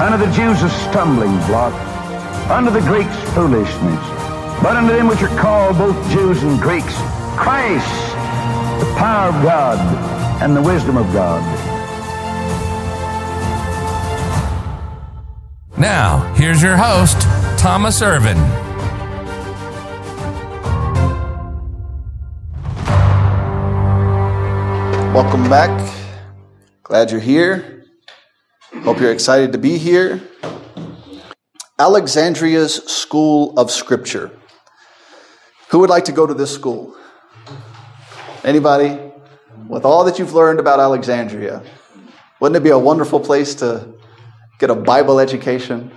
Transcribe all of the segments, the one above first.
Unto the Jews a stumbling block, Under the Greeks foolishness. But unto them which are called both Jews and Greeks, Christ, the power of God and the wisdom of God. Now, here's your host, Thomas Irvin. Welcome back. Glad you're here. Hope you're excited to be here. Alexandria's School of Scripture. Who would like to go to this school? Anybody? With all that you've learned about Alexandria, wouldn't it be a wonderful place to get a Bible education?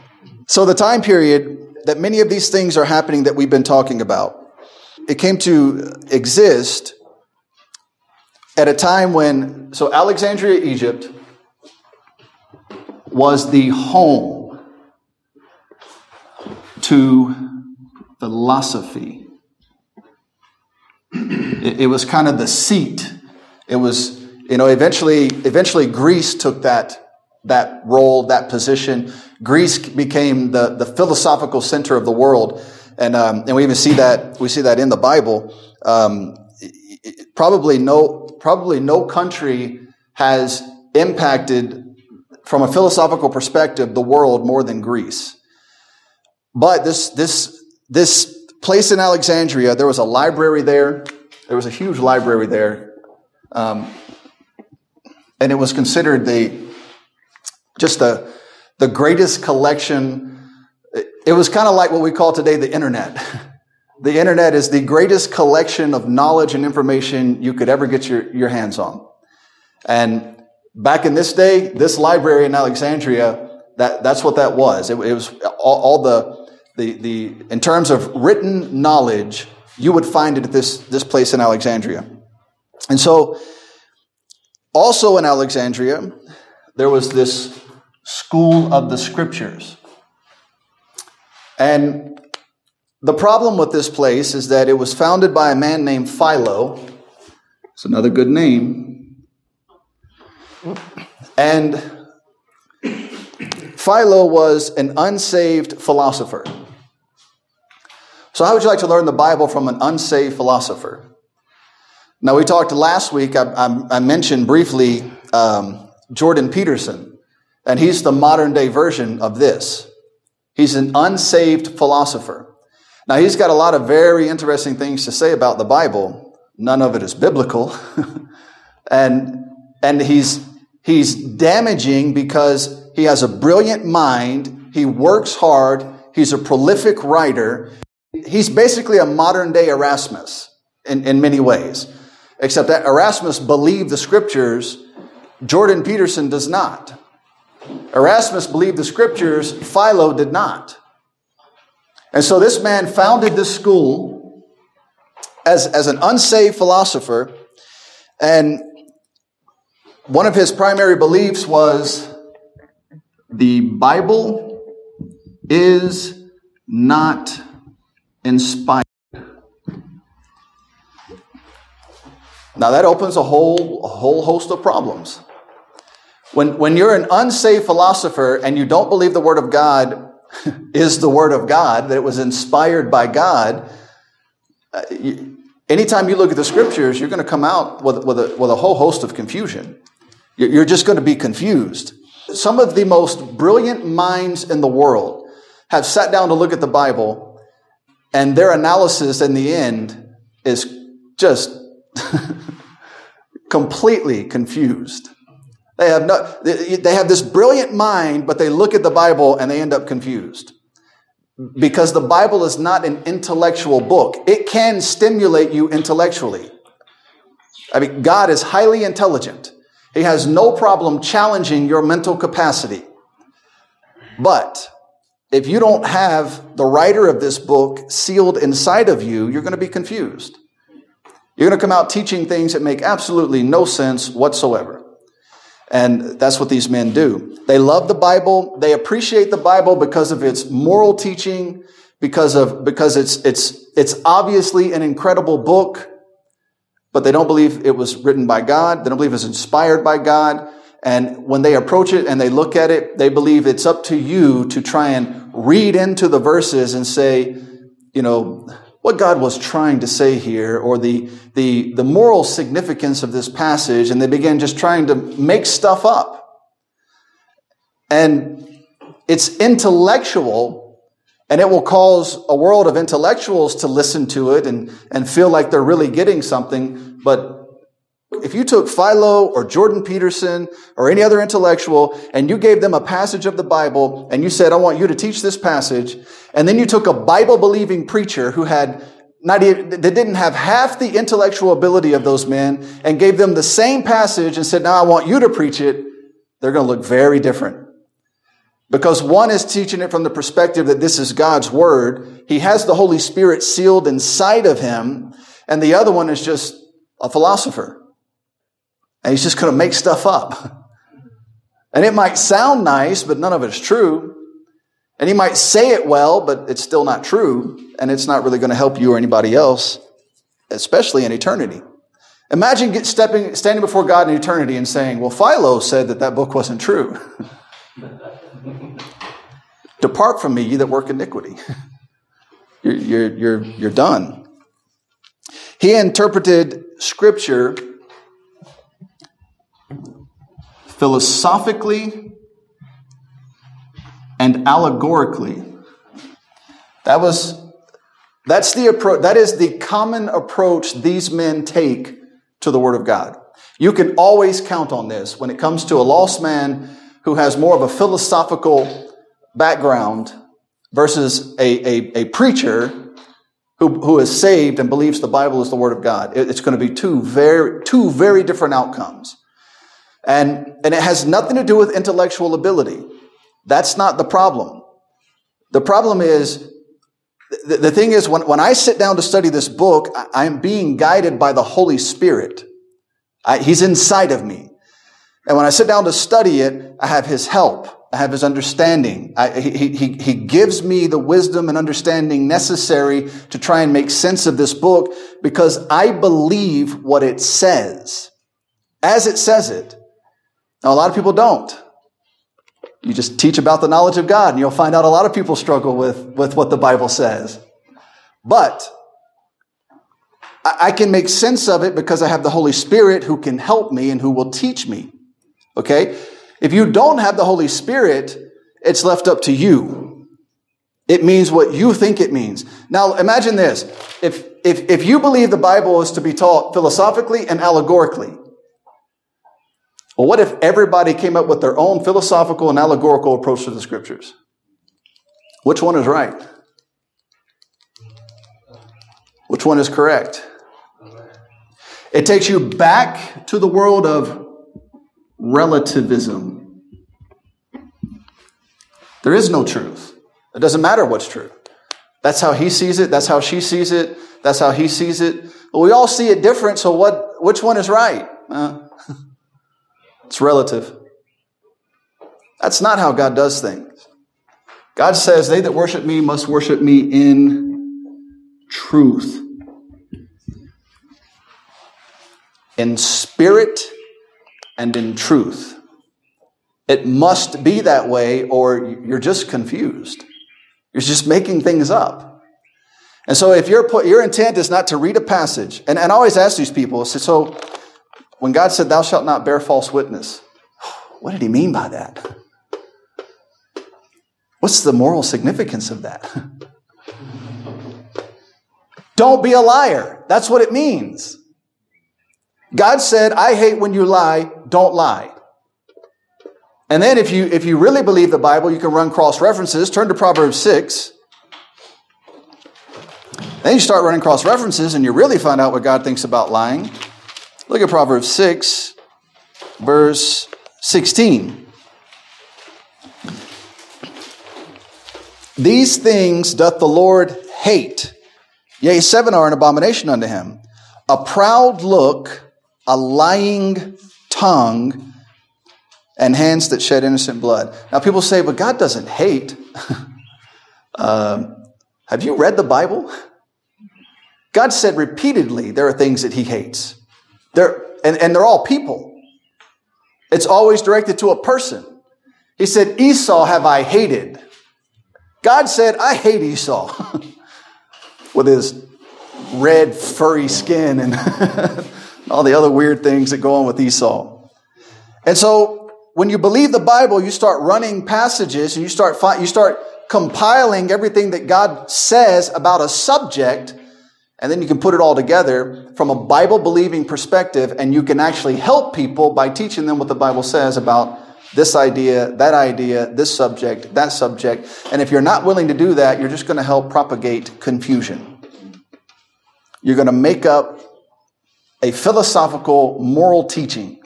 So, the time period that many of these things are happening that we've been talking about, it came to exist at a time when, so Alexandria, Egypt, was the home to philosophy. It, it, was kind of the seat. It was, you know, eventually, eventually Greece took that, that role, that position. Greece became the, the philosophical center of the world. And, um, and we even see that, we see that in the Bible. Um, probably no, probably no country has impacted from a philosophical perspective, the world more than Greece. But this, this, this place in Alexandria, there was a library there. There was a huge library there. Um, and it was considered the, just the, the greatest collection. It was kind of like what we call today the internet. the internet is the greatest collection of knowledge and information you could ever get your, your hands on. And Back in this day, this library in Alexandria, that, that's what that was. It, it was all, all, the, the, the, in terms of written knowledge, you would find it at this, this place in Alexandria. And so, also in Alexandria, there was this school of the scriptures. And the problem with this place is that it was founded by a man named Philo. It's another good name. And Philo was an unsaved philosopher. So, how would you like to learn the Bible from an unsaved philosopher? Now, we talked last week, I, I, I mentioned briefly um, Jordan Peterson, and he's the modern day version of this. He's an unsaved philosopher. Now, he's got a lot of very interesting things to say about the Bible. None of it is biblical. and, and he's He's damaging because he has a brilliant mind. He works hard. He's a prolific writer. He's basically a modern day Erasmus in, in many ways. Except that Erasmus believed the scriptures. Jordan Peterson does not. Erasmus believed the scriptures. Philo did not. And so this man founded this school as, as an unsaved philosopher. And one of his primary beliefs was the Bible is not inspired. Now that opens a whole, a whole host of problems. When, when you're an unsaved philosopher and you don't believe the Word of God is the Word of God, that it was inspired by God, uh, anytime you look at the Scriptures, you're going to come out with, with, a, with a whole host of confusion. You're just going to be confused. some of the most brilliant minds in the world have sat down to look at the Bible, and their analysis in the end is just completely confused. They have, no, they have this brilliant mind, but they look at the Bible and they end up confused. Because the Bible is not an intellectual book. It can stimulate you intellectually. I mean, God is highly intelligent. He has no problem challenging your mental capacity. But if you don't have the writer of this book sealed inside of you, you're going to be confused. You're going to come out teaching things that make absolutely no sense whatsoever. And that's what these men do. They love the Bible. They appreciate the Bible because of its moral teaching, because of, because it's, it's, it's obviously an incredible book, but they don't believe it was written by God. They don't believe it's inspired by God. And when they approach it and they look at it, they believe it's up to you to try and read into the verses and say, you know, what God was trying to say here or the, the, the moral significance of this passage. And they begin just trying to make stuff up. And it's intellectual and it will cause a world of intellectuals to listen to it and, and feel like they're really getting something. But if you took Philo or Jordan Peterson or any other intellectual and you gave them a passage of the Bible and you said, I want you to teach this passage, and then you took a Bible believing preacher who had not even, that didn't have half the intellectual ability of those men and gave them the same passage and said, now I want you to preach it, they're going to look very different. Because one is teaching it from the perspective that this is God's word. He has the Holy Spirit sealed inside of him. And the other one is just a philosopher. And he's just going to make stuff up. And it might sound nice, but none of it's true. And he might say it well, but it's still not true. And it's not really going to help you or anybody else, especially in eternity. Imagine get stepping, standing before God in eternity and saying, well, Philo said that that book wasn't true. Depart from me, ye that work iniquity. you're, you're, you're, you're done. He interpreted scripture philosophically and allegorically. That was that's the approach that is the common approach these men take to the word of God. You can always count on this when it comes to a lost man who has more of a philosophical background versus a, a, a preacher who, who is saved and believes the Bible is the Word of God. It's going to be two very, two very different outcomes. And, and it has nothing to do with intellectual ability. That's not the problem. The problem is, the, the thing is, when, when I sit down to study this book, I, am being guided by the Holy Spirit. I, he's inside of me. And when I sit down to study it, I have his help. I have his understanding. I, he, he, he gives me the wisdom and understanding necessary to try and make sense of this book because I believe what it says as it says it. Now, a lot of people don't. You just teach about the knowledge of God, and you'll find out a lot of people struggle with, with what the Bible says. But I can make sense of it because I have the Holy Spirit who can help me and who will teach me. Okay? If you don't have the Holy Spirit, it's left up to you. It means what you think it means. Now, imagine this. If, if, if you believe the Bible is to be taught philosophically and allegorically, well, what if everybody came up with their own philosophical and allegorical approach to the scriptures? Which one is right? Which one is correct? It takes you back to the world of relativism. There is no truth. It doesn't matter what's true. That's how he sees it. That's how she sees it. That's how he sees it. But we all see it different. So what, which one is right? Uh, It's relative. That's not how God does things. God says, They that worship me must worship me in truth, in spirit, and in truth. It must be that way, or you're just confused. You're just making things up. And so, if your, your intent is not to read a passage, and, and I always ask these people, so when God said, Thou shalt not bear false witness, what did he mean by that? What's the moral significance of that? Don't be a liar. That's what it means. God said, I hate when you lie, don't lie. And then if you if you really believe the Bible, you can run cross references. Turn to Proverbs 6. Then you start running cross references and you really find out what God thinks about lying. Look at Proverbs 6, verse 16. These things doth the Lord hate. Yea, seven are an abomination unto him. A proud look, a lying tongue, and hands that shed innocent blood. Now, people say, but God doesn't hate. uh, have you read the Bible? God said repeatedly there are things that he hates. There, and, and they're all people. It's always directed to a person. He said, Esau have I hated. God said, I hate Esau with his red, furry skin and all the other weird things that go on with Esau. And so when you believe the Bible, you start running passages and you start, you start compiling everything that God says about a subject and then you can put it all together from a Bible believing perspective, and you can actually help people by teaching them what the Bible says about this idea, that idea, this subject, that subject. And if you're not willing to do that, you're just going to help propagate confusion. You're going to make up a philosophical, moral teaching.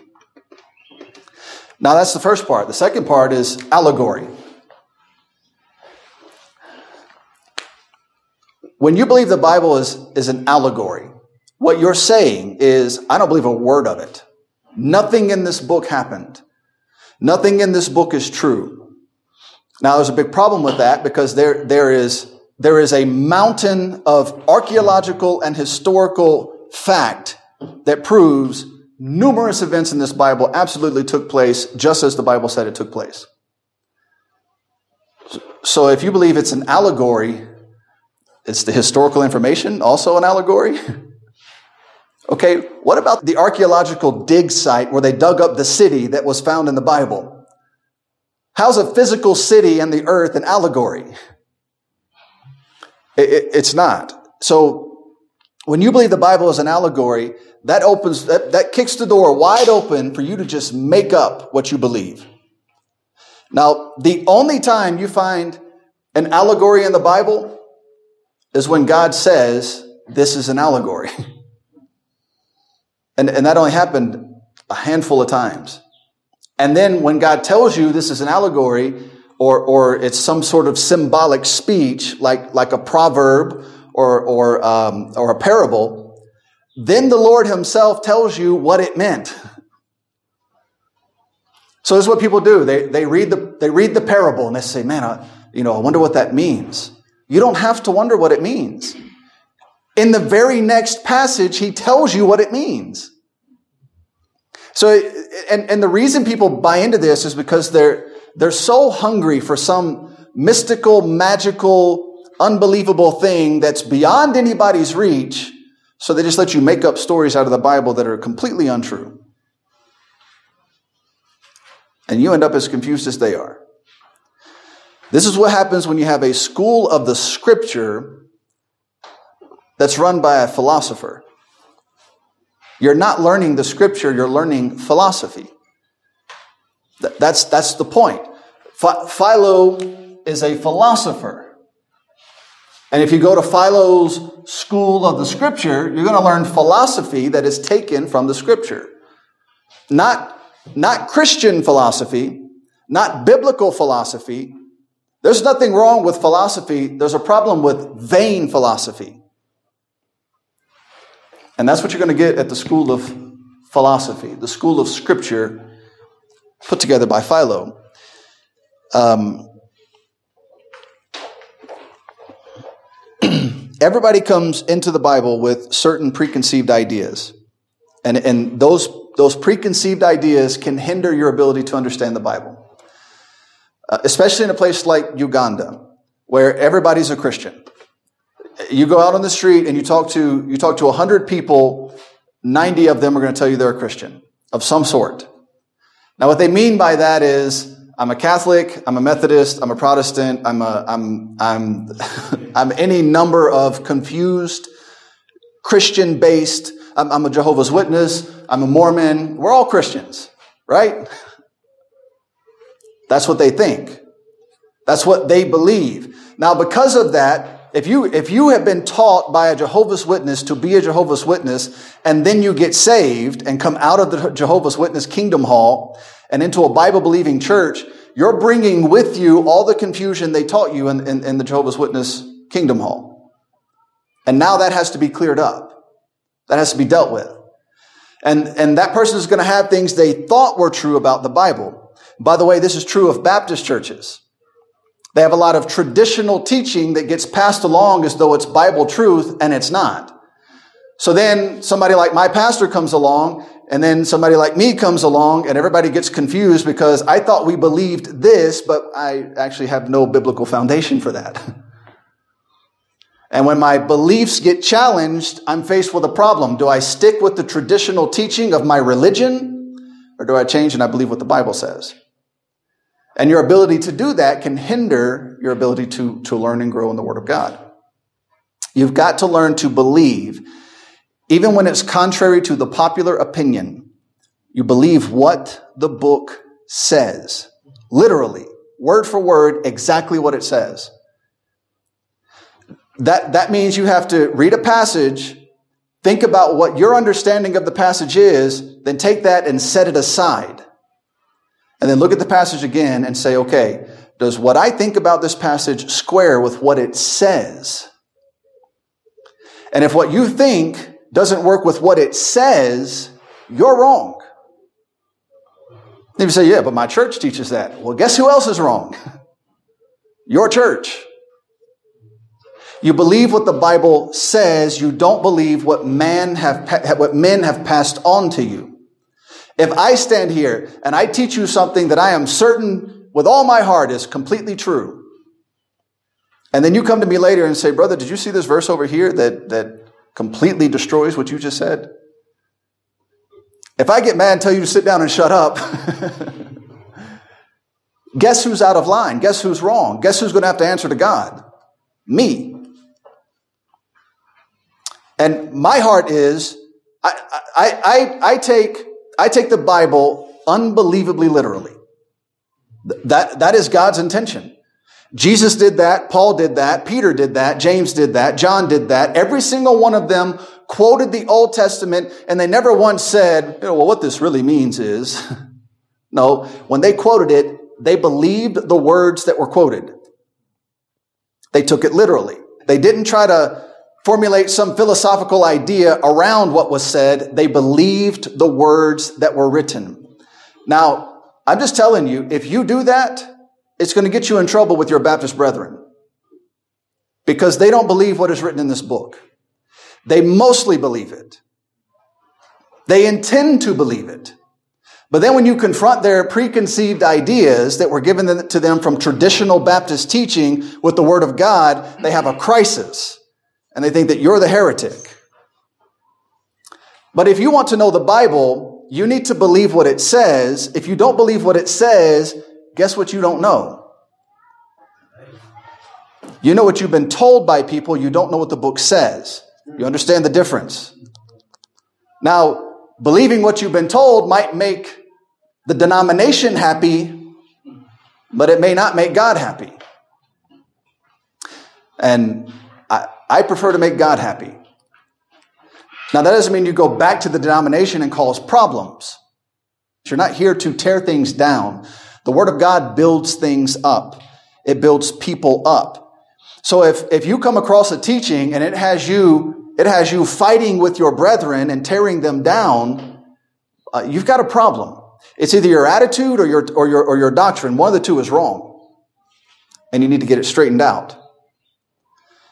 Now, that's the first part. The second part is allegory. When you believe the Bible is, is an allegory, what you're saying is, I don't believe a word of it. Nothing in this book happened. Nothing in this book is true. Now, there's a big problem with that because there, there is, there is a mountain of archaeological and historical fact that proves numerous events in this Bible absolutely took place just as the Bible said it took place. So if you believe it's an allegory, is the historical information also an allegory? okay, what about the archaeological dig site where they dug up the city that was found in the Bible? How's a physical city and the earth an allegory? It, it, it's not. So when you believe the Bible is an allegory, that opens, that, that kicks the door wide open for you to just make up what you believe. Now, the only time you find an allegory in the Bible is when God says, This is an allegory. and, and that only happened a handful of times. And then when God tells you this is an allegory, or, or it's some sort of symbolic speech, like, like a proverb or, or, um, or a parable, then the Lord Himself tells you what it meant. So this is what people do. They, they, read, the, they read the parable and they say, man, I, you know, I wonder what that means. You don't have to wonder what it means. In the very next passage, he tells you what it means. So, and, and the reason people buy into this is because they're, they're so hungry for some mystical, magical, unbelievable thing that's beyond anybody's reach. So they just let you make up stories out of the Bible that are completely untrue. And you end up as confused as they are. This is what happens when you have a school of the scripture that's run by a philosopher. You're not learning the scripture, you're learning philosophy. That's, that's the point. Philo is a philosopher. And if you go to Philo's school of the scripture, you're going to learn philosophy that is taken from the scripture. Not, not Christian philosophy, not biblical philosophy, there's nothing wrong with philosophy. There's a problem with vain philosophy. And that's what you're going to get at the school of philosophy, the school of scripture put together by Philo. Um, everybody comes into the Bible with certain preconceived ideas. And, and those, those preconceived ideas can hinder your ability to understand the Bible uh, especially in a place like Uganda, where everybody's a Christian. You go out on the street and you talk to you talk to hundred people, ninety of them are going to tell you they're a Christian of some sort. Now, what they mean by that is I'm a Catholic, I'm a Methodist, I'm a Protestant, I'm a, I'm, I'm, I'm any number of confused Christian based, I'm, I'm a Jehovah's Witness, I'm a Mormon. We're all Christians, right? That's what they think. That's what they believe. Now, because of that, if you, if you have been taught by a Jehovah's Witness to be a Jehovah's Witness, and then you get saved and come out of the Jehovah's Witness Kingdom Hall and into a Bible believing church, you're bringing with you all the confusion they taught you in, in, in the Jehovah's Witness Kingdom Hall. And now that has to be cleared up. That has to be dealt with. And, and that person is going to have things they thought were true about the Bible. By the way, this is true of Baptist churches. They have a lot of traditional teaching that gets passed along as though it's Bible truth, and it's not. So then somebody like my pastor comes along, and then somebody like me comes along, and everybody gets confused because I thought we believed this, but I actually have no biblical foundation for that. And when my beliefs get challenged, I'm faced with a problem. Do I stick with the traditional teaching of my religion, or do I change and I believe what the Bible says? And your ability to do that can hinder your ability to, to learn and grow in the Word of God. You've got to learn to believe, even when it's contrary to the popular opinion. You believe what the book says. Literally, word for word, exactly what it says. That, that means you have to read a passage, think about what your understanding of the passage is, then take that and set it aside. And then look at the passage again and say, okay, does what I think about this passage square with what it says? And if what you think doesn't work with what it says, you're wrong. You say, yeah, but my church teaches that. Well, guess who else is wrong? Your church. You believe what the Bible says, you don't believe what man have, what men have passed on to you. If I stand here and I teach you something that I am certain with all my heart is completely true, and then you come to me later and say, brother, did you see this verse over here that, that completely destroys what you just said? If I get mad and tell you to sit down and shut up, guess who's out of line? Guess who's wrong? Guess who's going to have to answer to God? Me. And my heart is, I, I, I, I take I take the Bible unbelievably literally. That, that is God's intention. Jesus did that. Paul did that. Peter did that. James did that. John did that. Every single one of them quoted the Old Testament and they never once said, you know, well, what this really means is, no, when they quoted it, they believed the words that were quoted. They took it literally. They didn't try to formulate some philosophical idea around what was said. They believed the words that were written. Now, I'm just telling you, if you do that, it's going to get you in trouble with your Baptist brethren because they don't believe what is written in this book. They mostly believe it. They intend to believe it. But then when you confront their preconceived ideas that were given to them from traditional Baptist teaching with the Word of God, they have a crisis and they think that you're the heretic. But if you want to know the Bible, you need to believe what it says. If you don't believe what it says, guess what you don't know? You know what you've been told by people, you don't know what the book says. You understand the difference. Now, believing what you've been told might make the denomination happy, but it may not make God happy. And I, I prefer to make God happy. Now, that doesn't mean you go back to the denomination and cause problems. You're not here to tear things down. The Word of God builds things up. It builds people up. So if, if you come across a teaching and it has you, it has you fighting with your brethren and tearing them down, uh, you've got a problem. It's either your attitude or your, or your, or your doctrine. One of the two is wrong. And you need to get it straightened out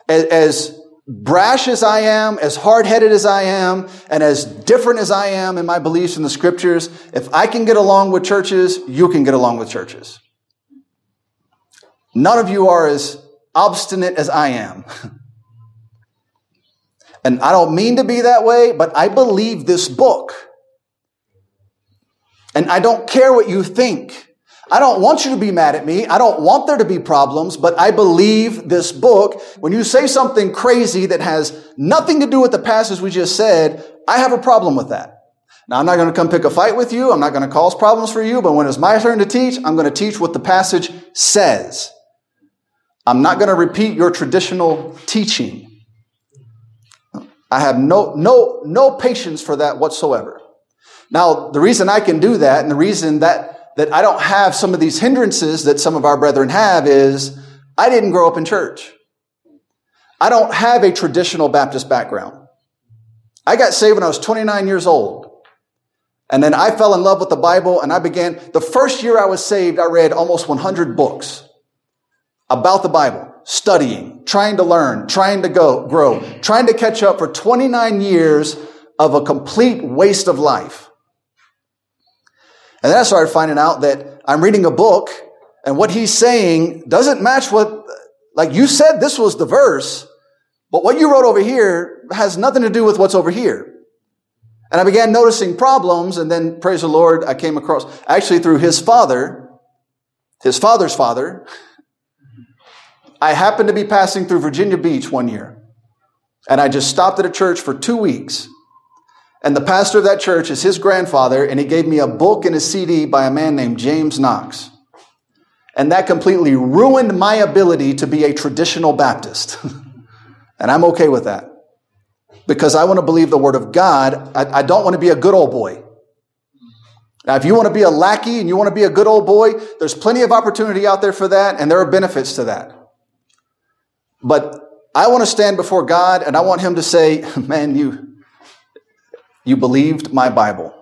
as, as brash as I am, as hard headed as I am, and as different as I am in my beliefs in the scriptures, if I can get along with churches, you can get along with churches. None of you are as obstinate as I am. and I don't mean to be that way, but I believe this book. And I don't care what you think. I don't want you to be mad at me. I don't want there to be problems, but I believe this book. When you say something crazy that has nothing to do with the passage we just said, I have a problem with that. Now, I'm not going to come pick a fight with you. I'm not going to cause problems for you, but when it's my turn to teach, I'm going to teach what the passage says. I'm not going to repeat your traditional teaching. I have no, no, no patience for that whatsoever. Now, the reason I can do that and the reason that, that I don't have some of these hindrances that some of our brethren have is I didn't grow up in church. I don't have a traditional Baptist background. I got saved when I was 29 years old. And then I fell in love with the Bible and I began, the first year I was saved, I read almost 100 books about the Bible, studying, trying to learn, trying to go, grow, trying to catch up for 29 years of a complete waste of life. And then I started finding out that I'm reading a book and what he's saying doesn't match what, like you said this was the verse, but what you wrote over here has nothing to do with what's over here. And I began noticing problems, and then, praise the Lord, I came across, actually through his father, his father's father. I happened to be passing through Virginia Beach one year, and I just stopped at a church for two weeks. And the pastor of that church is his grandfather, and he gave me a book and a CD by a man named James Knox. And that completely ruined my ability to be a traditional Baptist. and I'm okay with that because I want to believe the word of God. I, I don't want to be a good old boy. Now, if you want to be a lackey and you want to be a good old boy, there's plenty of opportunity out there for that, and there are benefits to that. But I want to stand before God and I want Him to say, Man, you, you believed my Bible.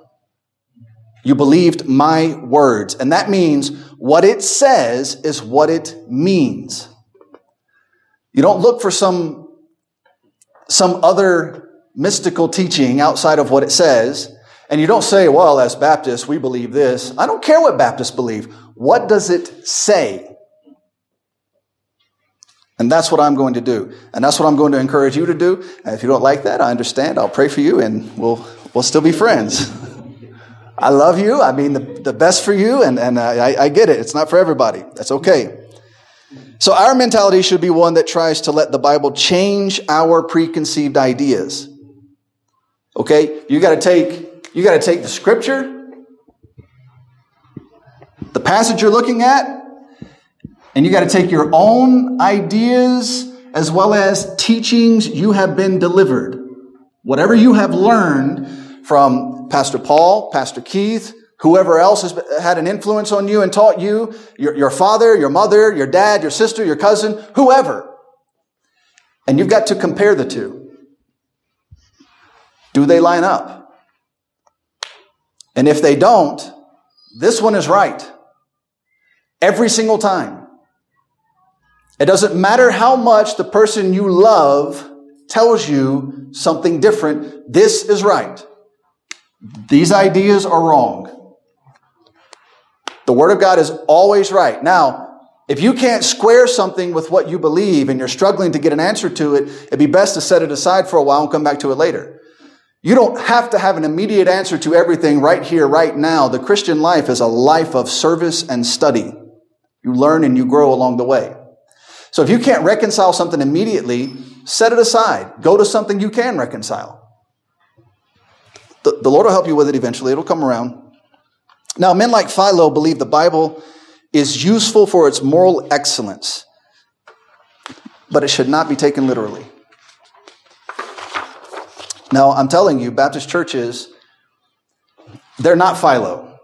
You believed my words. And that means what it says is what it means. You don't look for some some other mystical teaching outside of what it says, and you don't say, well, as Baptists, we believe this. I don't care what Baptists believe. What does it say? And that's what I'm going to do. And that's what I'm going to encourage you to do. And if you don't like that, I understand. I'll pray for you and we'll, we'll still be friends. I love you. I mean, the, the best for you. And, and I, I get it. It's not for everybody. That's okay. So our mentality should be one that tries to let the Bible change our preconceived ideas. Okay? You gotta take, you gotta take the scripture, the passage you're looking at, and you gotta take your own ideas as well as teachings you have been delivered. Whatever you have learned from Pastor Paul, Pastor Keith, whoever else has had an influence on you and taught you, your, your father, your mother, your dad, your sister, your cousin, whoever. And you've got to compare the two. Do they line up? And if they don't, this one is right. Every single time. It doesn't matter how much the person you love tells you something different. This is right. These ideas are wrong. The Word of God is always right. Now, if you can't square something with what you believe and you're struggling to get an answer to it, it'd be best to set it aside for a while and come back to it later. You don't have to have an immediate answer to everything right here, right now. The Christian life is a life of service and study. You learn and you grow along the way. So if you can't reconcile something immediately, set it aside. Go to something you can reconcile. The, the Lord will help you with it eventually. It'll come around. Now, men like Philo believe the Bible is useful for its moral excellence, but it should not be taken literally. Now, I'm telling you, Baptist churches, they're not Philo,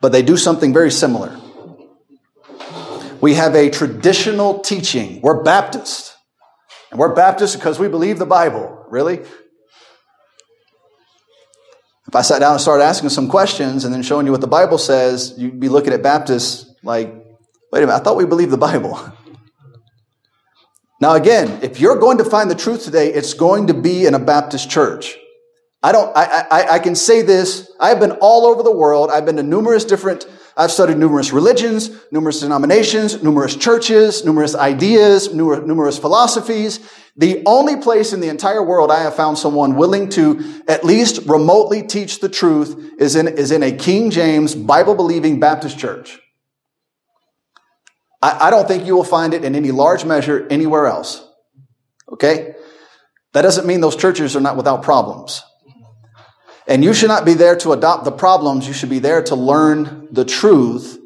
but they do something very similar. We have a traditional teaching. We're Baptist. And we're Baptist because we believe the Bible. Really? If I sat down and started asking some questions and then showing you what the Bible says, you'd be looking at Baptists like, wait a minute, I thought we believed the Bible. now, again, if you're going to find the truth today, it's going to be in a Baptist church. I don't, I, I, I can say this. I've been all over the world. I've been to numerous different I've studied numerous religions, numerous denominations, numerous churches, numerous ideas, numerous philosophies. The only place in the entire world I have found someone willing to at least remotely teach the truth is in, is in a King James Bible believing Baptist church. I, I don't think you will find it in any large measure anywhere else. Okay? That doesn't mean those churches are not without problems. And you should not be there to adopt the problems. You should be there to learn the truth.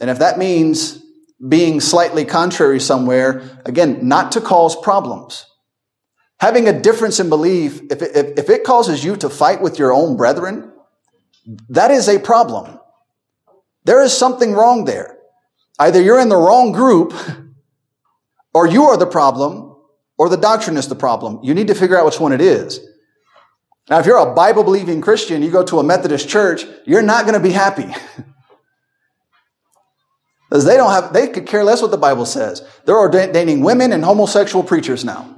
And if that means being slightly contrary somewhere, again, not to cause problems. Having a difference in belief, if it, if, it causes you to fight with your own brethren, that is a problem. There is something wrong there. Either you're in the wrong group, or you are the problem, or the doctrine is the problem. You need to figure out which one it is. Now, if you're a Bible believing Christian, you go to a Methodist church, you're not going to be happy. Because they don't have, they could care less what the Bible says. They're ordaining women and homosexual preachers now.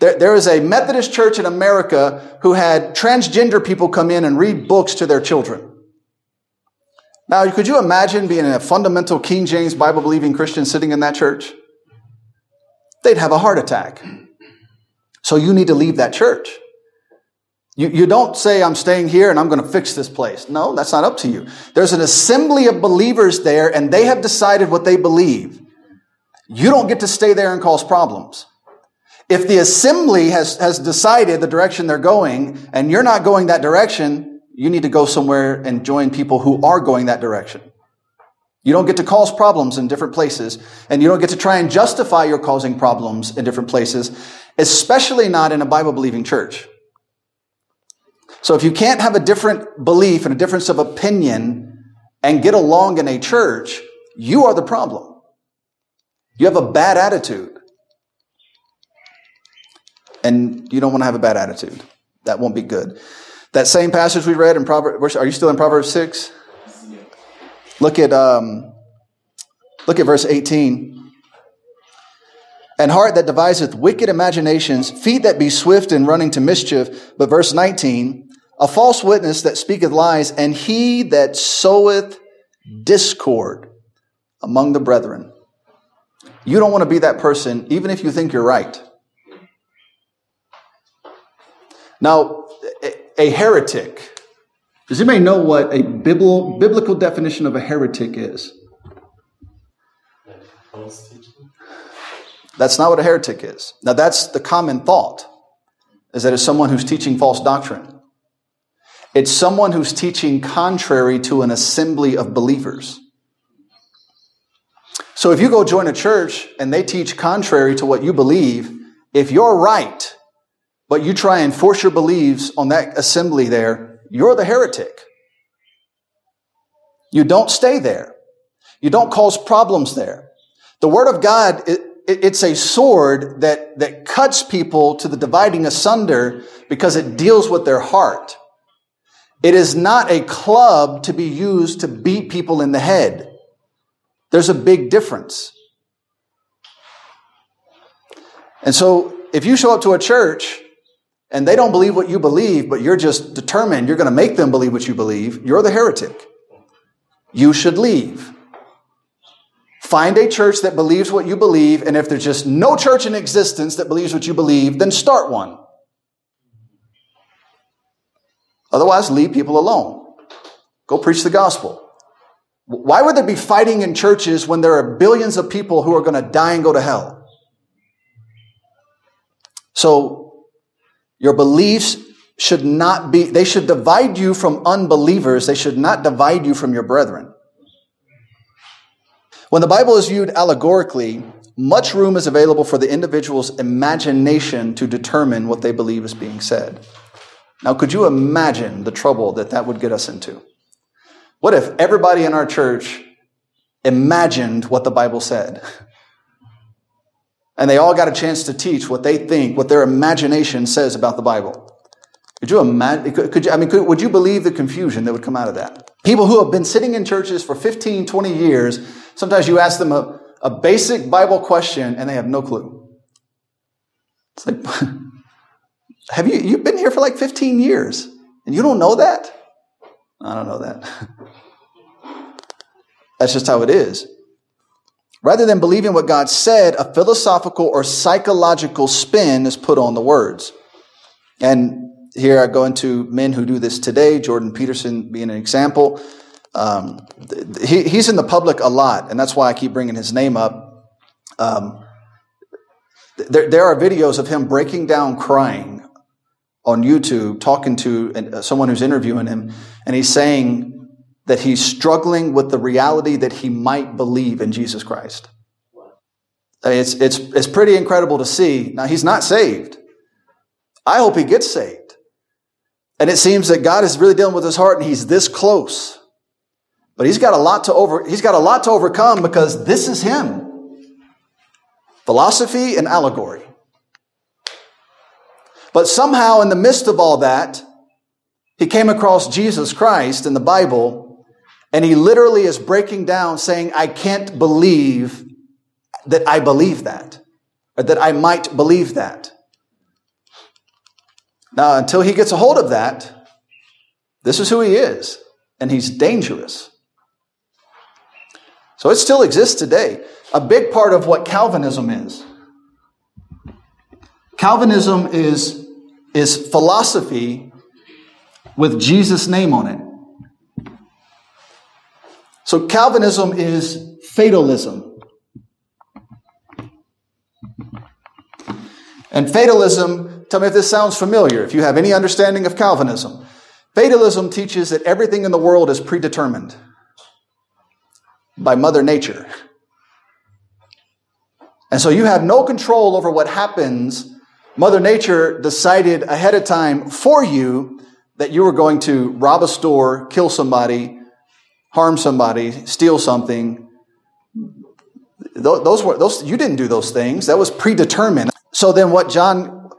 There, there is a Methodist church in America who had transgender people come in and read books to their children. Now, could you imagine being a fundamental King James Bible believing Christian sitting in that church? They'd have a heart attack. So you need to leave that church. You, you don't say, I'm staying here and I'm going to fix this place. No, that's not up to you. There's an assembly of believers there and they have decided what they believe. You don't get to stay there and cause problems. If the assembly has, has decided the direction they're going and you're not going that direction, you need to go somewhere and join people who are going that direction. You don't get to cause problems in different places, and you don't get to try and justify your causing problems in different places, especially not in a Bible believing church. So if you can't have a different belief and a difference of opinion and get along in a church, you are the problem. You have a bad attitude. And you don't want to have a bad attitude. That won't be good. That same passage we read in Proverbs, are you still in Proverbs 6? Look at, um, look at verse 18. And heart that deviseth wicked imaginations, feet that be swift in running to mischief. But verse 19, a false witness that speaketh lies, and he that soweth discord among the brethren. You don't want to be that person, even if you think you're right. Now, a heretic. Does anybody know what a biblical definition of a heretic is? That's not what a heretic is. Now, that's the common thought, is that it's someone who's teaching false doctrine. It's someone who's teaching contrary to an assembly of believers. So if you go join a church and they teach contrary to what you believe, if you're right, but you try and force your beliefs on that assembly there, you're the heretic. You don't stay there. You don't cause problems there. The Word of God, it, it, it's a sword that, that cuts people to the dividing asunder because it deals with their heart. It is not a club to be used to beat people in the head. There's a big difference. And so if you show up to a church and they don't believe what you believe, but you're just determined you're going to make them believe what you believe, you're the heretic. You should leave. Find a church that believes what you believe, and if there's just no church in existence that believes what you believe, then start one. Otherwise, leave people alone. Go preach the gospel. Why would there be fighting in churches when there are billions of people who are going to die and go to hell? So, your beliefs should not be, they should divide you from unbelievers. They should not divide you from your brethren. When the Bible is viewed allegorically, much room is available for the individual's imagination to determine what they believe is being said. Now, could you imagine the trouble that that would get us into? What if everybody in our church imagined what the Bible said? And they all got a chance to teach what they think, what their imagination says about the Bible. Could you imagine? Could, could you, I mean, could, would you believe the confusion that would come out of that? People who have been sitting in churches for 15, 20 years, sometimes you ask them a, a basic Bible question and they have no clue. It's like, Have you, you've been here for like 15 years and you don't know that? I don't know that. That's just how it is. Rather than believing what God said, a philosophical or psychological spin is put on the words. And here I go into men who do this today, Jordan Peterson being an example. Um, he, he's in the public a lot, and that's why I keep bringing his name up. Um, there, there are videos of him breaking down crying on YouTube, talking to uh, someone who's interviewing him, and he's saying that he's struggling with the reality that he might believe in Jesus Christ. It's, it's, it's pretty incredible to see. Now, he's not saved. I hope he gets saved. And it seems that God is really dealing with his heart and he's this close. But he's got a lot to over, he's got a lot to overcome because this is him. Philosophy and allegory. But somehow in the midst of all that, he came across Jesus Christ in the Bible and he literally is breaking down saying, I can't believe that I believe that, or that I might believe that. Now, until he gets a hold of that, this is who he is, and he's dangerous. So it still exists today. A big part of what Calvinism is. Calvinism is, is philosophy with Jesus' name on it. So Calvinism is fatalism. And fatalism, tell me if this sounds familiar, if you have any understanding of Calvinism. Fatalism teaches that everything in the world is predetermined by Mother Nature. And so you have no control over what happens. Mother Nature decided ahead of time for you that you were going to rob a store, kill somebody, harm somebody, steal something. Those were those you didn't do those things. That was predetermined. So then what John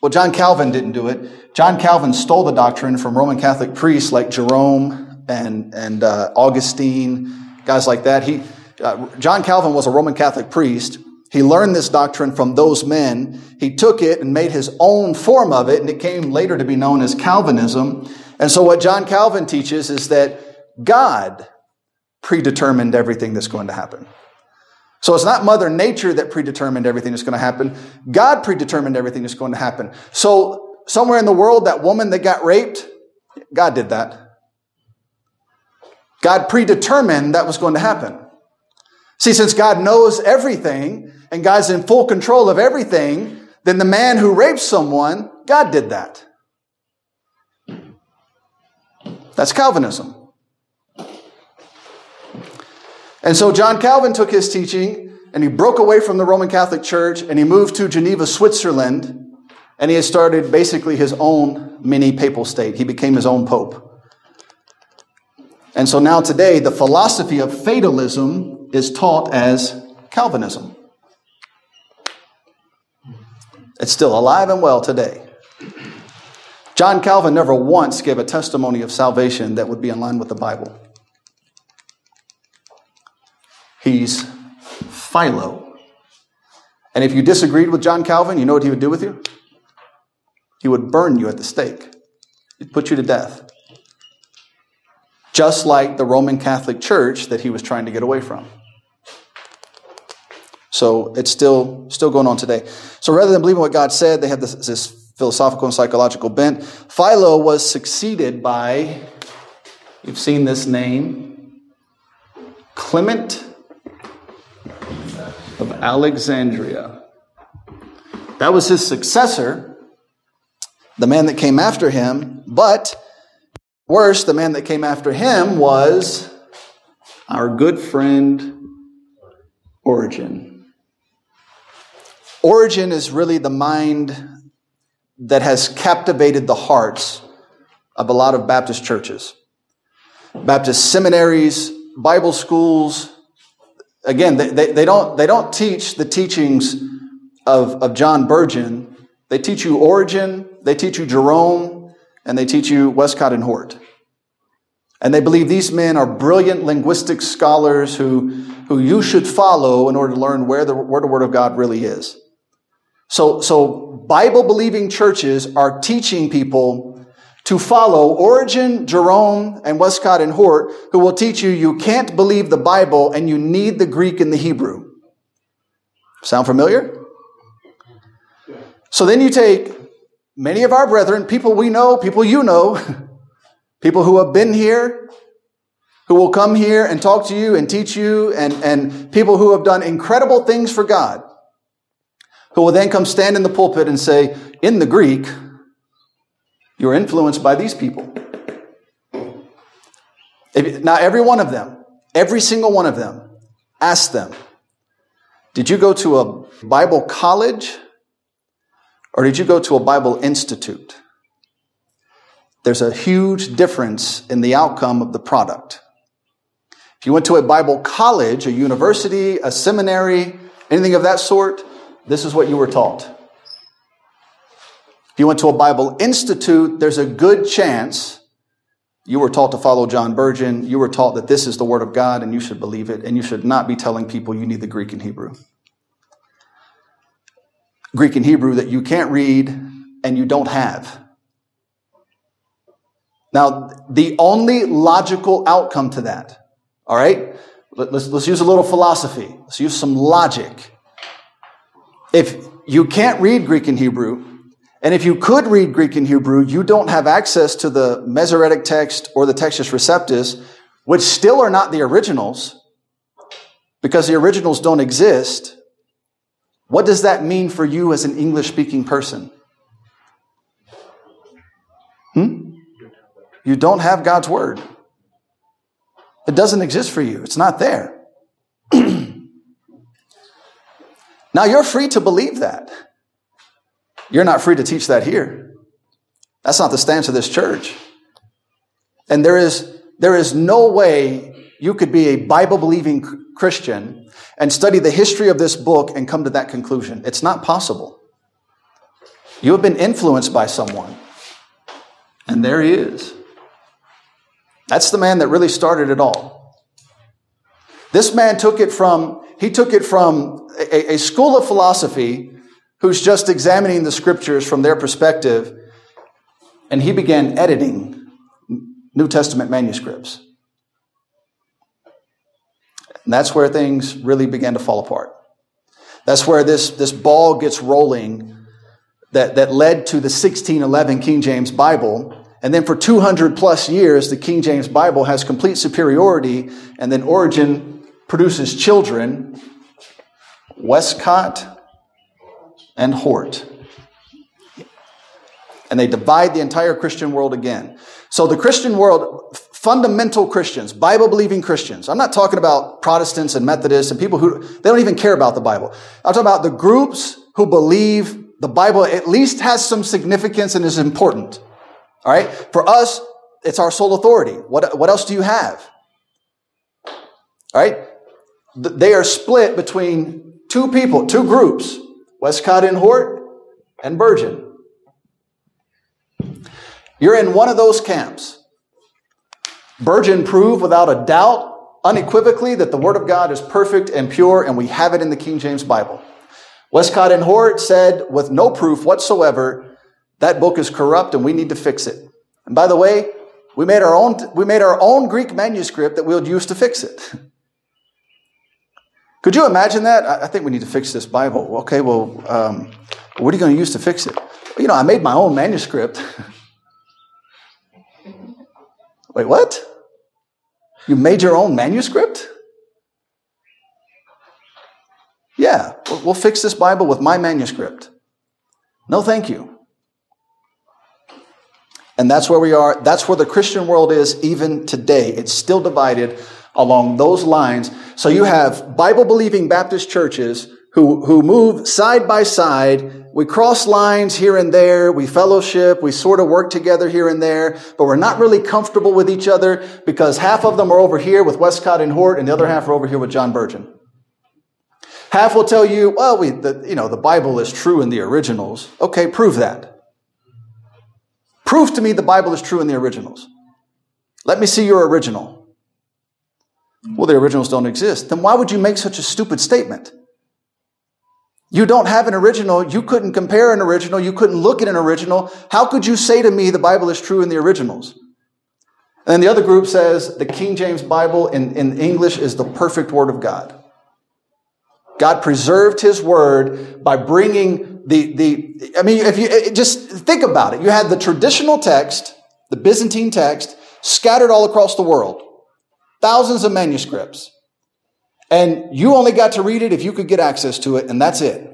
well John Calvin didn't do it. John Calvin stole the doctrine from Roman Catholic priests like Jerome and and uh, Augustine, guys like that. He uh, John Calvin was a Roman Catholic priest. He learned this doctrine from those men. He took it and made his own form of it, and it came later to be known as Calvinism. And so what John Calvin teaches is that God predetermined everything that's going to happen. So it's not Mother Nature that predetermined everything that's going to happen. God predetermined everything that's going to happen. So somewhere in the world, that woman that got raped, God did that. God predetermined that was going to happen. See, since God knows everything and God's in full control of everything, then the man who raped someone, God did that. That's Calvinism. And so John Calvin took his teaching and he broke away from the Roman Catholic Church and he moved to Geneva, Switzerland, and he had started basically his own mini papal state. He became his own pope. And so now today, the philosophy of fatalism is taught as Calvinism. It's still alive and well today. John Calvin never once gave a testimony of salvation that would be in line with the Bible. He's Philo. And if you disagreed with John Calvin, you know what he would do with you? He would burn you at the stake. He'd put you to death. Just like the Roman Catholic Church that he was trying to get away from. So it's still, still going on today. So rather than believing what God said, they have this, this philosophical and psychological bent. Philo was succeeded by, you've seen this name, Clement of Alexandria. That was his successor, the man that came after him, but worse, the man that came after him was our good friend Origen. Origen is really the mind that has captivated the hearts of a lot of Baptist churches. Baptist seminaries, Bible schools, again, they, they, they, don't, they don't teach the teachings of, of John Burgon. They teach you Origen, they teach you Jerome, and they teach you Westcott and Hort. And they believe these men are brilliant linguistic scholars who, who you should follow in order to learn where the, where the Word of God really is. So, so Bible believing churches are teaching people to follow Origen, Jerome, and Westcott and Hort, who will teach you you can't believe the Bible and you need the Greek and the Hebrew. Sound familiar? So then you take many of our brethren, people we know, people you know, people who have been here, who will come here and talk to you and teach you, and, and people who have done incredible things for God, who will then come stand in the pulpit and say, in the Greek, you're influenced by these people. If, now, every one of them, every single one of them, ask them, did you go to a Bible college or did you go to a Bible institute? There's a huge difference in the outcome of the product. If you went to a Bible college, a university, a seminary, anything of that sort, this is what you were taught. If you went to a Bible institute, there's a good chance you were taught to follow John Burgon. You were taught that this is the Word of God and you should believe it, and you should not be telling people you need the Greek and Hebrew. Greek and Hebrew that you can't read and you don't have. Now, the only logical outcome to that, all right? Let's, let's use a little philosophy. Let's use some logic. If you can't read Greek and Hebrew, and if you could read Greek and Hebrew, you don't have access to the Masoretic text or the Textus Receptus, which still are not the originals, because the originals don't exist. What does that mean for you as an English speaking person? Hmm? You don't have God's word. It doesn't exist for you. It's not there. Now you're free to believe that. You're not free to teach that here. That's not the stance of this church. And there is, there is no way you could be a Bible believing Christian and study the history of this book and come to that conclusion. It's not possible. You have been influenced by someone. And there he is. That's the man that really started it all. This man took it from, he took it from a, a school of philosophy who's just examining the scriptures from their perspective, and he began editing New Testament manuscripts. And that's where things really began to fall apart. That's where this, this ball gets rolling that, that led to the 1611 King James Bible. And then for 200 plus years, the King James Bible has complete superiority. And then Origen produces children, Westcott and Hort. And they divide the entire Christian world again. So the Christian world, fundamental Christians, Bible believing Christians, I'm not talking about Protestants and Methodists and people who, they don't even care about the Bible. I'm talking about the groups who believe the Bible at least has some significance and is important. All right. For us, it's our sole authority. What, what else do you have? All right. They are split between two people, two groups. Westcott and Hort, and Burgon. You're in one of those camps. Burgon proved without a doubt, unequivocally, that the Word of God is perfect and pure, and we have it in the King James Bible. Westcott and Hort said, with no proof whatsoever, that book is corrupt and we need to fix it. And by the way, we made our own, we made our own Greek manuscript that we'll use to fix it. Could you imagine that? I think we need to fix this Bible. Okay, well, um, what are you going to use to fix it? You know, I made my own manuscript. Wait, what? You made your own manuscript? Yeah, we'll fix this Bible with my manuscript. No, thank you. And that's where we are. That's where the Christian world is even today. It's still divided along those lines. So you have Bible believing Baptist churches who, who move side by side. We cross lines here and there. We fellowship. We sort of work together here and there, but we're not really comfortable with each other because half of them are over here with Westcott and Hort and the other half are over here with John Burgon. Half will tell you, well, we, the, you know, the Bible is true in the originals. Okay, prove that. Prove to me the Bible is true in the originals. Let me see your original. Mm. Well, the originals don't exist. Then why would you make such a stupid statement? You don't have an original. You couldn't compare an original. You couldn't look at an original. How could you say to me the Bible is true in the originals? And the other group says the King James Bible in, in English is the perfect Word of God. God preserved His Word by bringing the, the, I mean, if you just think about it, you had the traditional text, the Byzantine text, scattered all across the world, thousands of manuscripts. And you only got to read it if you could get access to it, and that's it.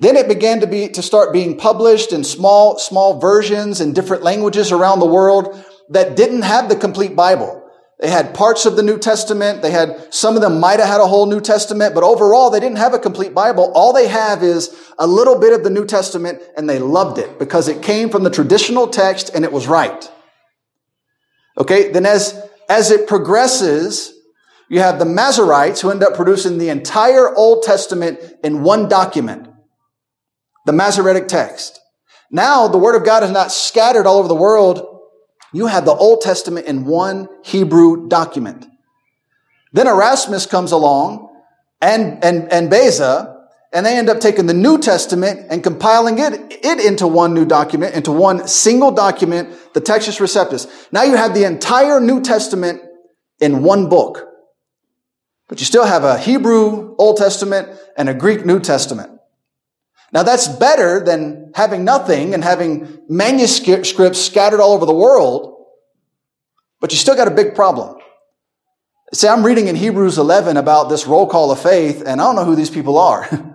Then it began to be, to start being published in small, small versions in different languages around the world that didn't have the complete Bible. They had parts of the New Testament. They had, some of them might have had a whole New Testament, but overall they didn't have a complete Bible. All they have is a little bit of the New Testament and they loved it because it came from the traditional text and it was right. Okay. Then as, as it progresses, you have the Masoretes who end up producing the entire Old Testament in one document, the Masoretic text. Now the Word of God is not scattered all over the world. You have the Old Testament in one Hebrew document. Then Erasmus comes along and, and, and Beza, and they end up taking the New Testament and compiling it, it into one new document, into one single document, the Textus Receptus. Now you have the entire New Testament in one book. But you still have a Hebrew Old Testament and a Greek New Testament. Now that's better than having nothing and having manuscripts scattered all over the world, but you still got a big problem. See, I'm reading in Hebrews 11 about this roll call of faith, and I don't know who these people are.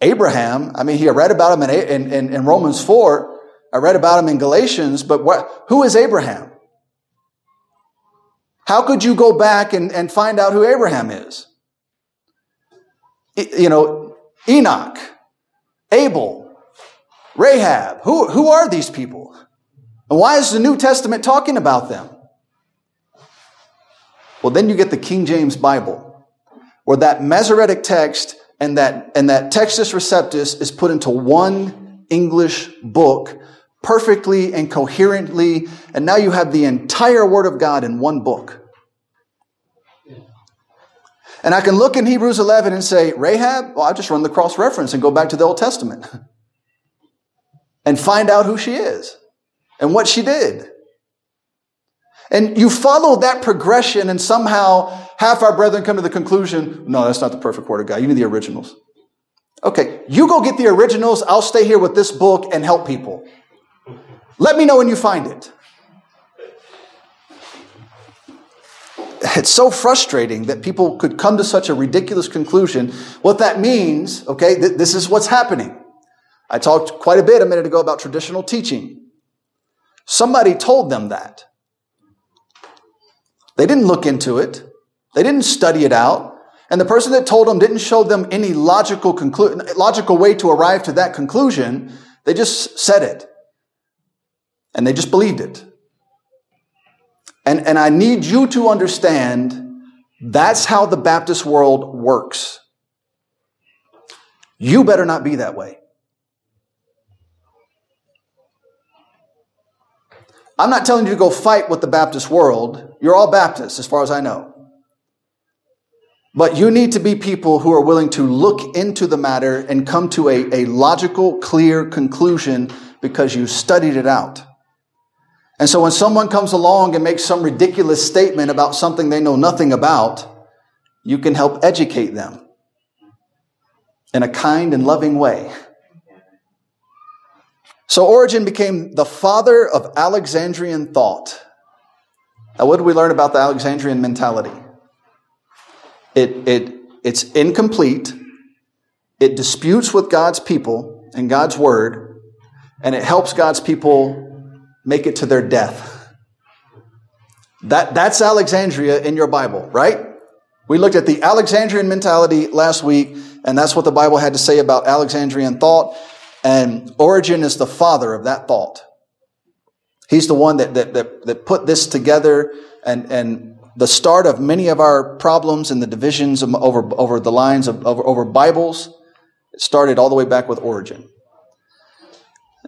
Abraham, I mean, he read about him in, in, in, Romans 4. I read about him in Galatians, but what, who is Abraham? How could you go back and, and find out who Abraham is? You know, Enoch, Abel, Rahab. Who, who are these people? And why is the New Testament talking about them? Well, then you get the King James Bible, where that Masoretic text and that, and that Textus Receptus is put into one English book perfectly and coherently. And now you have the entire Word of God in one book. And I can look in Hebrews 11 and say, Rahab, well, I'll just run the cross reference and go back to the Old Testament and find out who she is and what she did. And you follow that progression, and somehow half our brethren come to the conclusion no, that's not the perfect word of God. You need the originals. Okay, you go get the originals. I'll stay here with this book and help people. Let me know when you find it. it's so frustrating that people could come to such a ridiculous conclusion. What that means, okay, th- this is what's happening. I talked quite a bit a minute ago about traditional teaching. Somebody told them that. They didn't look into it. They didn't study it out. And the person that told them didn't show them any logical conclu- logical way to arrive to that conclusion. They just said it. And they just believed it. And, and I need you to understand that's how the Baptist world works. You better not be that way. I'm not telling you to go fight with the Baptist world. You're all Baptists, as far as I know. But you need to be people who are willing to look into the matter and come to a, a logical, clear conclusion because you studied it out. And so when someone comes along and makes some ridiculous statement about something they know nothing about, you can help educate them in a kind and loving way. So Origen became the father of Alexandrian thought. Now, what do we learn about the Alexandrian mentality? It, it, it's incomplete, it disputes with God's people and God's word, and it helps God's people make it to their death. That, that's Alexandria in your Bible, right? We looked at the Alexandrian mentality last week, and that's what the Bible had to say about Alexandrian thought. And Origen is the father of that thought. He's the one that, that, that, that put this together and, and the start of many of our problems and the divisions over, over the lines of over, over Bibles. Started all the way back with Origen.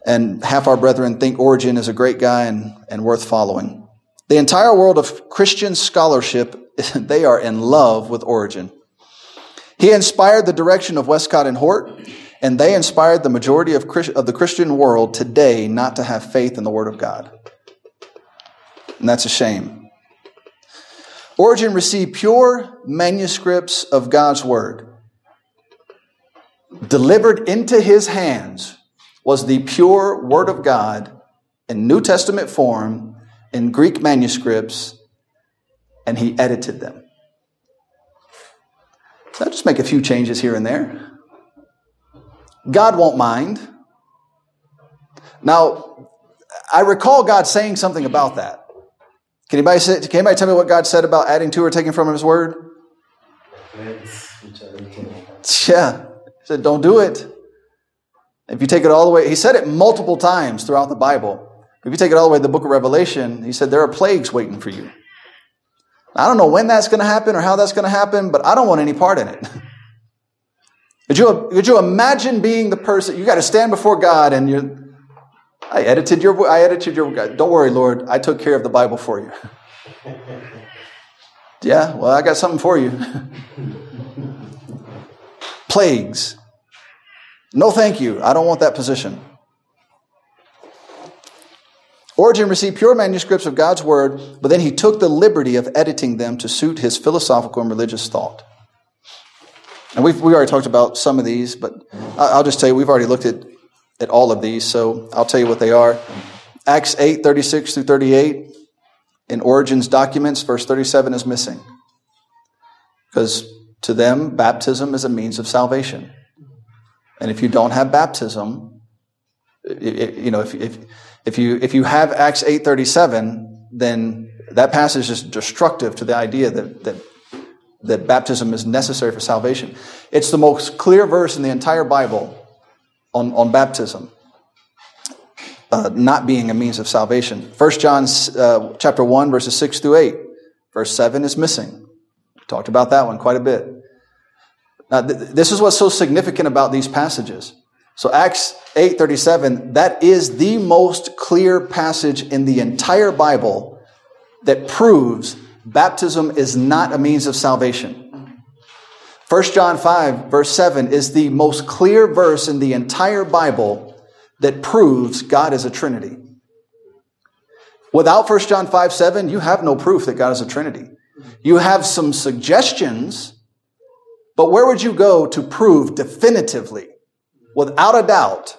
And half our brethren think Origen is a great guy and, and worth following. The entire world of Christian scholarship, they are in love with Origen. He inspired the direction of Westcott and Hort, and they inspired the majority of, of the Christian world today not to have faith in the Word of God. And that's a shame. Origen received pure manuscripts of God's Word. Delivered into his hands was the pure Word of God in New Testament form in Greek manuscripts, and he edited them. So I'll just make a few changes here and there. God won't mind. Now, I recall God saying something about that. Can anybody, say, can anybody tell me what God said about adding to or taking from His Word? Yeah. He said, don't do it. If you take it all the way, He said it multiple times throughout the Bible. If you take it all the way to the book of Revelation, He said, there are plagues waiting for you. I don't know when that's going to happen or how that's going to happen, but I don't want any part in it. could, you, could you imagine being the person, you got to stand before God and you're, I edited your, I edited your, don't worry, Lord, I took care of the Bible for you. yeah, well, I got something for you. Plagues. No, thank you. I don't want that position. Origen received pure manuscripts of God's Word, but then he took the liberty of editing them to suit his philosophical and religious thought. And we've, we already talked about some of these, but I'll just tell you, we've already looked at, at all of these, so I'll tell you what they are. Acts 8, 36 through 38, in Origen's documents, verse 37 is missing. Because to them, baptism is a means of salvation. And if you don't have baptism, it, it, you know, if, if if you, if you have Acts 8.37, then that passage is destructive to the idea that, that, that baptism is necessary for salvation. It's the most clear verse in the entire Bible on, on baptism. Uh, not being a means of salvation. 1 John uh, chapter 1, verses 6 through 8. Verse 7 is missing. We talked about that one quite a bit. Now, th- this is what's so significant about these passages. So Acts 8:37 that is the most clear passage in the entire Bible that proves baptism is not a means of salvation. 1 John 5 verse 7 is the most clear verse in the entire Bible that proves God is a trinity. Without 1 John 5 7, you have no proof that God is a trinity. You have some suggestions, but where would you go to prove definitively without a doubt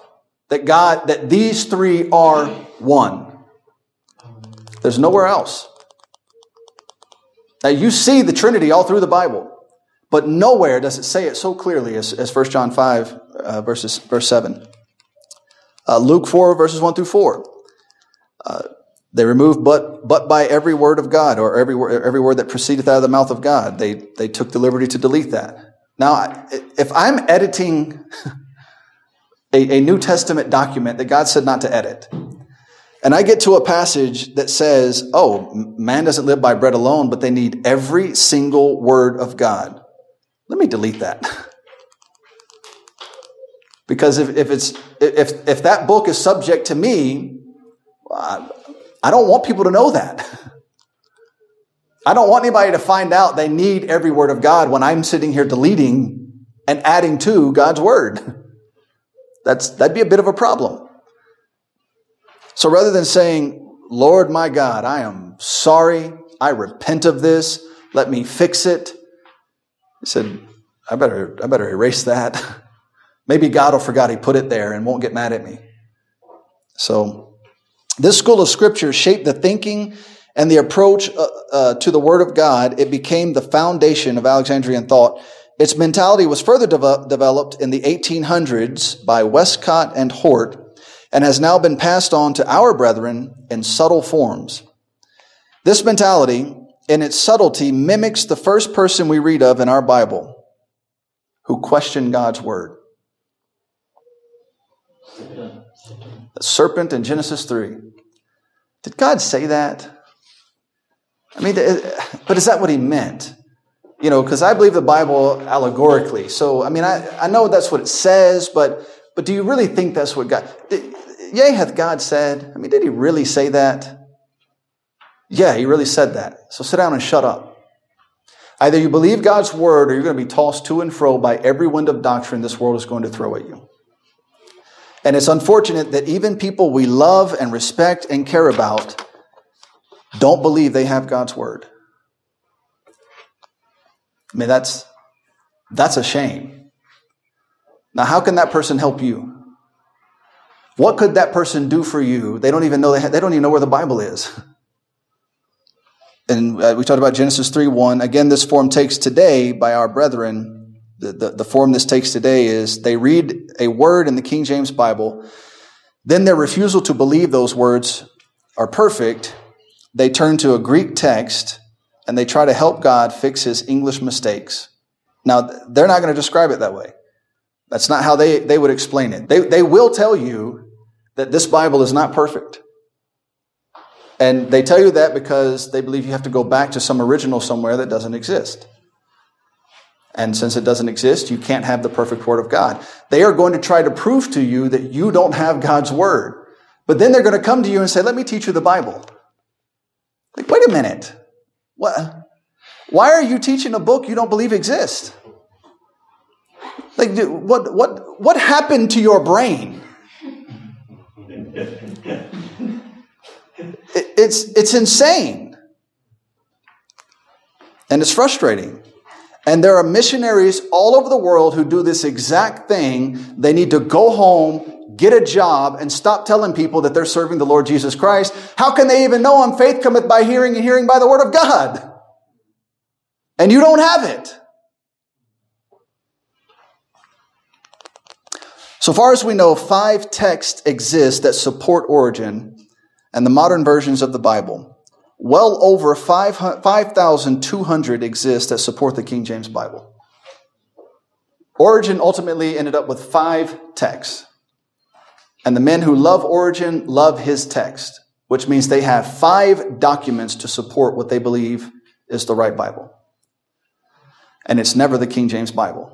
that God, that these three are one. There's nowhere else. Now you see the Trinity all through the Bible, but nowhere does it say it so clearly as, as 1 John 5, uh, verses, verse 7. Uh, Luke 4, verses 1 through 4. Uh, they remove but, but by every word of God, or every, every word that proceedeth out of the mouth of God. They, they took the liberty to delete that. Now, if I'm editing a, a New Testament document that God said not to edit. And I get to a passage that says, oh, man doesn't live by bread alone, but they need every single word of God. Let me delete that. because if, if, it's, if, if that book is subject to me, I don't want people to know that. I don't want anybody to find out they need every word of God when I'm sitting here deleting and adding to God's word. That's, that'd be a bit of a problem. So rather than saying, Lord my God, I am sorry, I repent of this, let me fix it, he said, I better, I better erase that. Maybe God will forget he put it there and won't get mad at me. So, this school of scripture shaped the thinking and the approach uh, uh, to the Word of God. It became the foundation of Alexandrian thought its mentality was further de- developed in the 1800s by Westcott and Hort and has now been passed on to our brethren in subtle forms. This mentality, in its subtlety, mimics the first person we read of in our Bible who questioned God's word. The serpent in Genesis 3. Did God say that? I mean, but is that what he meant? you know, because I believe the Bible allegorically. So, I mean, I, I know that's what it says, but, but do you really think that's what God, did, yea, hath God said? I mean, did he really say that? Yeah, he really said that. So sit down and shut up. Either you believe God's word or you're going to be tossed to and fro by every wind of doctrine this world is going to throw at you. And it's unfortunate that even people we love and respect and care about don't believe they have God's word. I mean, that's, that's a shame. Now, how can that person help you? What could that person do for you? They don't even know they, ha- they don't even know where the Bible is. And uh, we talked about Genesis 3 1. Again, this form takes today by our brethren. The, the, the form this takes today is they read a word in the King James Bible, then their refusal to believe those words are perfect. They turn to a Greek text and they try to help God fix his English mistakes. Now, they're not going to describe it that way. That's not how they, they would explain it. They, they will tell you that this Bible is not perfect. And they tell you that because they believe you have to go back to some original somewhere that doesn't exist. And since it doesn't exist, you can't have the perfect Word of God. They are going to try to prove to you that you don't have God's Word. But then they're going to come to you and say, let me teach you the Bible. Like, wait a minute. What? Why are you teaching a book you don't believe exists? Like, what, what, what happened to your brain? it's, it's insane. And it's frustrating. And there are missionaries all over the world who do this exact thing. They need to go home, get a job, and stop telling people that they're serving the Lord Jesus Christ. How can they even know him? Faith cometh by hearing and hearing by the word of God. And you don't have it. So far as we know, five texts exist that support Origen and the modern versions of the Bible. Well over 5,200 exist that support the King James Bible. Origen ultimately ended up with five texts. And the men who love Origen love his text, which means they have five documents to support what they believe is the right Bible. And it's never the King James Bible.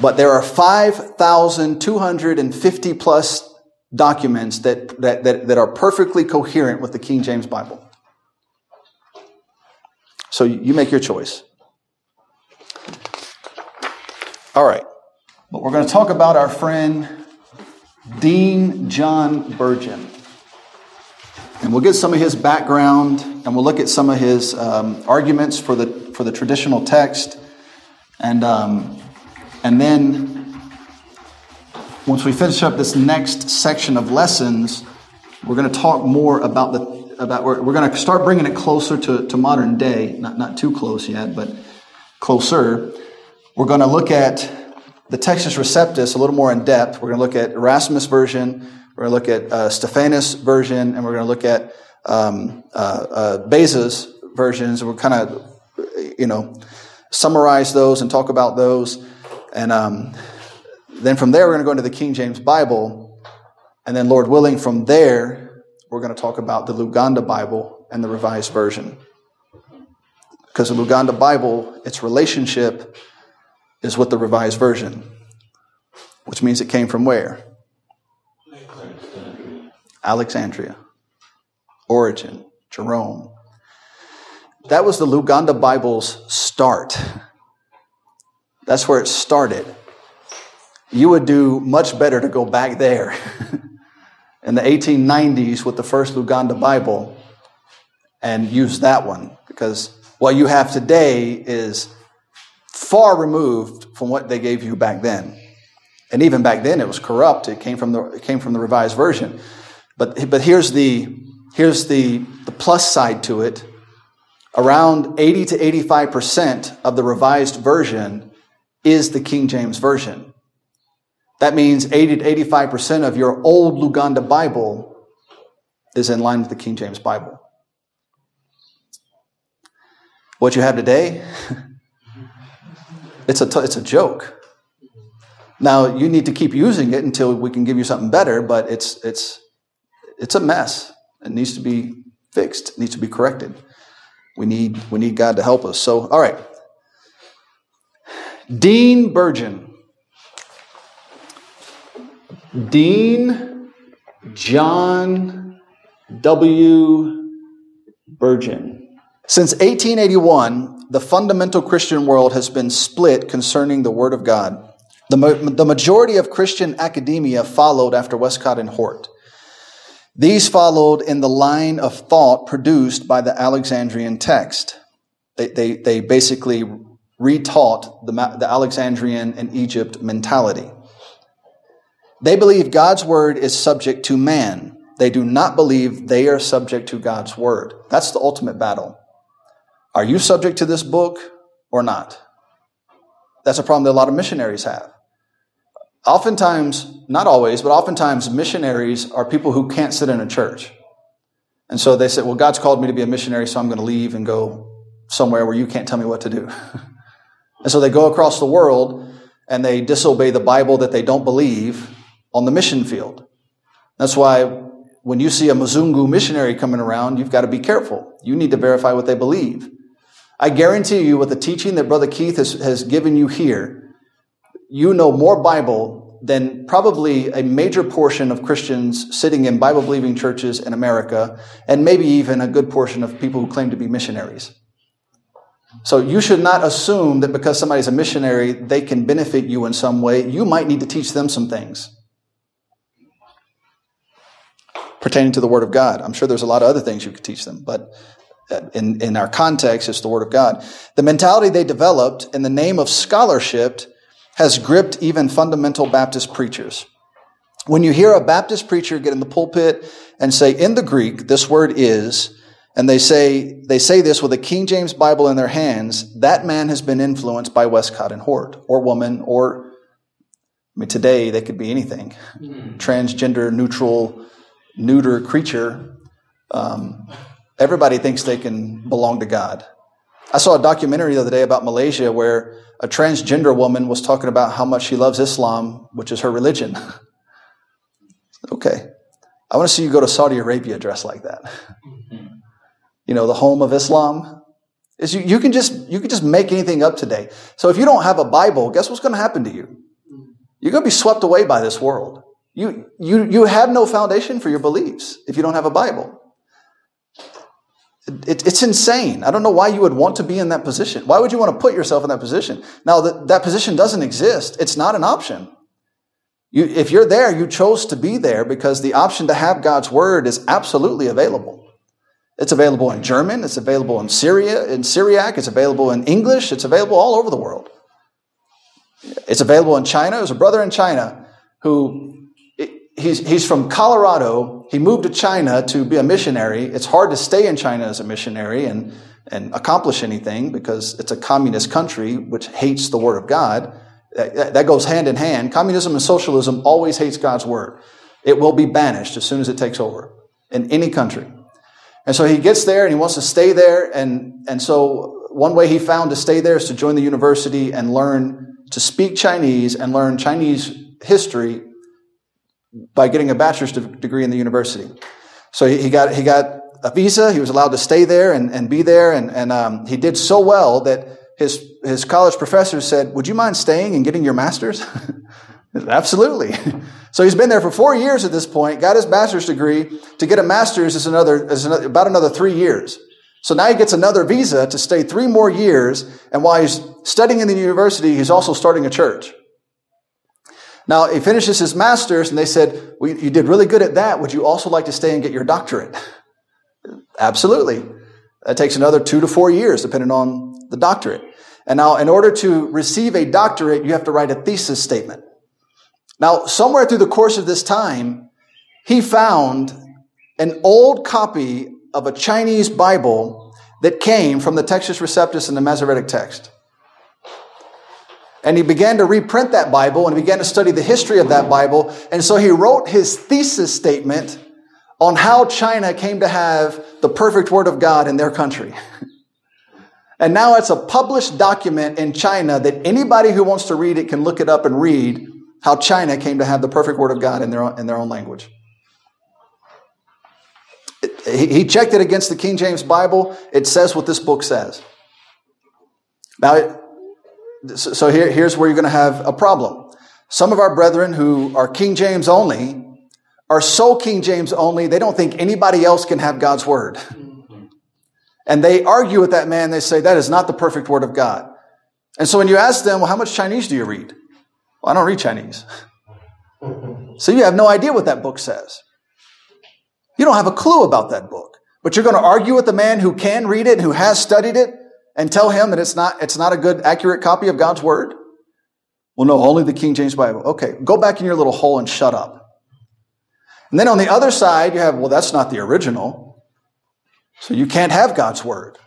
But there are 5,250 plus documents that, that, that, that are perfectly coherent with the King James Bible. So you make your choice. All right. But we're going to talk about our friend Dean John Burgon. And we'll get some of his background and we'll look at some of his um, arguments for the, for the traditional text. And, um, and then once we finish up this next section of lessons, we're going to talk more about the about we're, we're going to start bringing it closer to, to modern day, not not too close yet, but closer. We're going to look at the Textus Receptus a little more in depth. We're going to look at Erasmus version. We're going to look at uh, Stephanus version, and we're going to look at um, uh, uh, Beza's versions. We'll kind of, you know, summarize those and talk about those. And um, then from there, we're going to go into the King James Bible. And then, Lord willing, from there, we're going to talk about the Luganda Bible and the Revised Version. Because the Luganda Bible, its relationship is with the Revised Version, which means it came from where? Alexandria. Alexandria. Origen, Jerome. That was the Luganda Bible's start. That's where it started you would do much better to go back there in the 1890s with the first Luganda Bible and use that one because what you have today is far removed from what they gave you back then. And even back then it was corrupt. It came from the, it came from the revised version. But, but here's the, here's the, the plus side to it. Around 80 to 85% of the revised version is the King James Version. That means 80 to 85% of your old Luganda Bible is in line with the King James Bible. What you have today, it's a, t- it's a joke. Now, you need to keep using it until we can give you something better, but it's, it's, it's a mess. It needs to be fixed, it needs to be corrected. We need, we need God to help us. So, all right. Dean Burgon. Dean John W. Burgon. Since 1881, the fundamental Christian world has been split concerning the Word of God. The, ma- the majority of Christian academia followed after Westcott and Hort. These followed in the line of thought produced by the Alexandrian text. They, they, they basically retaught the, the Alexandrian and Egypt mentality. They believe God's word is subject to man. They do not believe they are subject to God's word. That's the ultimate battle. Are you subject to this book or not? That's a problem that a lot of missionaries have. Oftentimes, not always, but oftentimes missionaries are people who can't sit in a church. And so they say, well, God's called me to be a missionary, so I'm going to leave and go somewhere where you can't tell me what to do. and so they go across the world and they disobey the Bible that they don't believe on the mission field. That's why when you see a Mzungu missionary coming around, you've got to be careful. You need to verify what they believe. I guarantee you, with the teaching that Brother Keith has, has given you here, you know more Bible than probably a major portion of Christians sitting in Bible believing churches in America, and maybe even a good portion of people who claim to be missionaries. So you should not assume that because somebody's a missionary, they can benefit you in some way. You might need to teach them some things pertaining to the Word of God. I'm sure there's a lot of other things you could teach them, but uh, in, in our context, it's the Word of God. The mentality they developed in the name of scholarship has gripped even fundamental Baptist preachers. When you hear a Baptist preacher get in the pulpit and say, in the Greek, this word is, and they say, they say this with a King James Bible in their hands, that man has been influenced by Westcott and Hort, or woman, or, I mean, today they could be anything. Mm. Transgender, neutral, neuter creature. Um, everybody thinks they can belong to God. I saw a documentary the other day about Malaysia where a transgender woman was talking about how much she loves Islam, which is her religion. okay. I want to see you go to Saudi Arabia dressed like that. You know, the home of Islam. Is you, you can just you can just make anything up today. So if you don't have a Bible, guess what's going to happen to you? You're going to be swept away by this world. You, you, you have no foundation for your beliefs if you don't have a Bible. It, it's insane. I don't know why you would want to be in that position. Why would you want to put yourself in that position? Now, that, that position doesn't exist. It's not an option. You, if you're there, you chose to be there because the option to have God's word is absolutely available. It's available in German. It's available in Syria, in Syriac. It's available in English. It's available all over the world. It's available in China. There's a brother in China who he's, he's from Colorado. He moved to China to be a missionary. It's hard to stay in China as a missionary and, and accomplish anything because it's a communist country which hates the Word of God. That, that goes hand in hand. Communism and socialism always hates God's Word. It will be banished as soon as it takes over in any country. And so he gets there and he wants to stay there. And, and so one way he found to stay there is to join the university and learn to speak Chinese and learn Chinese history by getting a bachelor's degree in the university. So he, he got, he got a visa. He was allowed to stay there and, and be there. And, and um, he did so well that his, his college professors said, Would you mind staying and getting your master's? Absolutely. So he's been there for four years at this point, got his bachelor's degree. To get a master's is another, is about another three years. So now he gets another visa to stay three more years. And while he's studying in the university, he's also starting a church. Now, he finishes his master's, and they said, well, You did really good at that. Would you also like to stay and get your doctorate? Absolutely. That takes another two to four years, depending on the doctorate. And now, in order to receive a doctorate, you have to write a thesis statement. Now, somewhere through the course of this time, he found an old copy of a Chinese Bible that came from the Textus Receptus and the Masoretic text. And he began to reprint that Bible and began to study the history of that Bible. And so he wrote his thesis statement on how China came to have the perfect word of God in their country. and now it's a published document in China that anybody who wants to read it can look it up and read how China came to have the perfect word of God in their own, in their own language. he checked it against the King James Bible. It says what this book says. Now, so here, here's where you're going to have a problem. Some of our brethren who are King James only are so King James only, they don't think anybody else can have God's word. And they argue with that man. They say, that is not the perfect word of God. And so when you ask them, well, how much Chinese do you read? I don't read Chinese. so you have no idea what that book says. You don't have a clue about that book. But you're going to argue with the man who can read it who has studied it and tell him that it's not, it's not a good, accurate copy of God's word? Well, no, only the King James Bible. Okay, go back in your little hole and shut up. And then on the other side, you have, well, that's not the original. So you can't have God's word.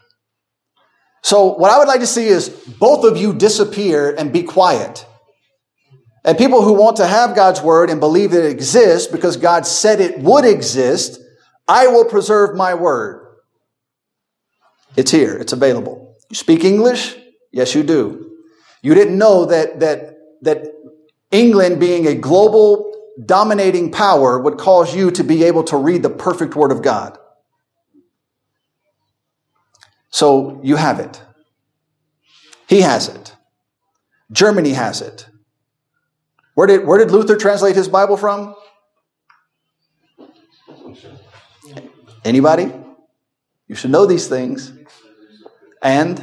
So what I would like to see is both of you disappear and be quiet. And people who want to have God's word and believe that it exists because God said it would exist, I will preserve my word. It's here. It's available. You speak English? Yes, you do. You didn't know that, that, that England being a global dominating power would cause you to be able to read the perfect word of God. So you have it. He has it. Germany has it. Where did, where did Luther translate his Bible from? Anybody? You should know these things. And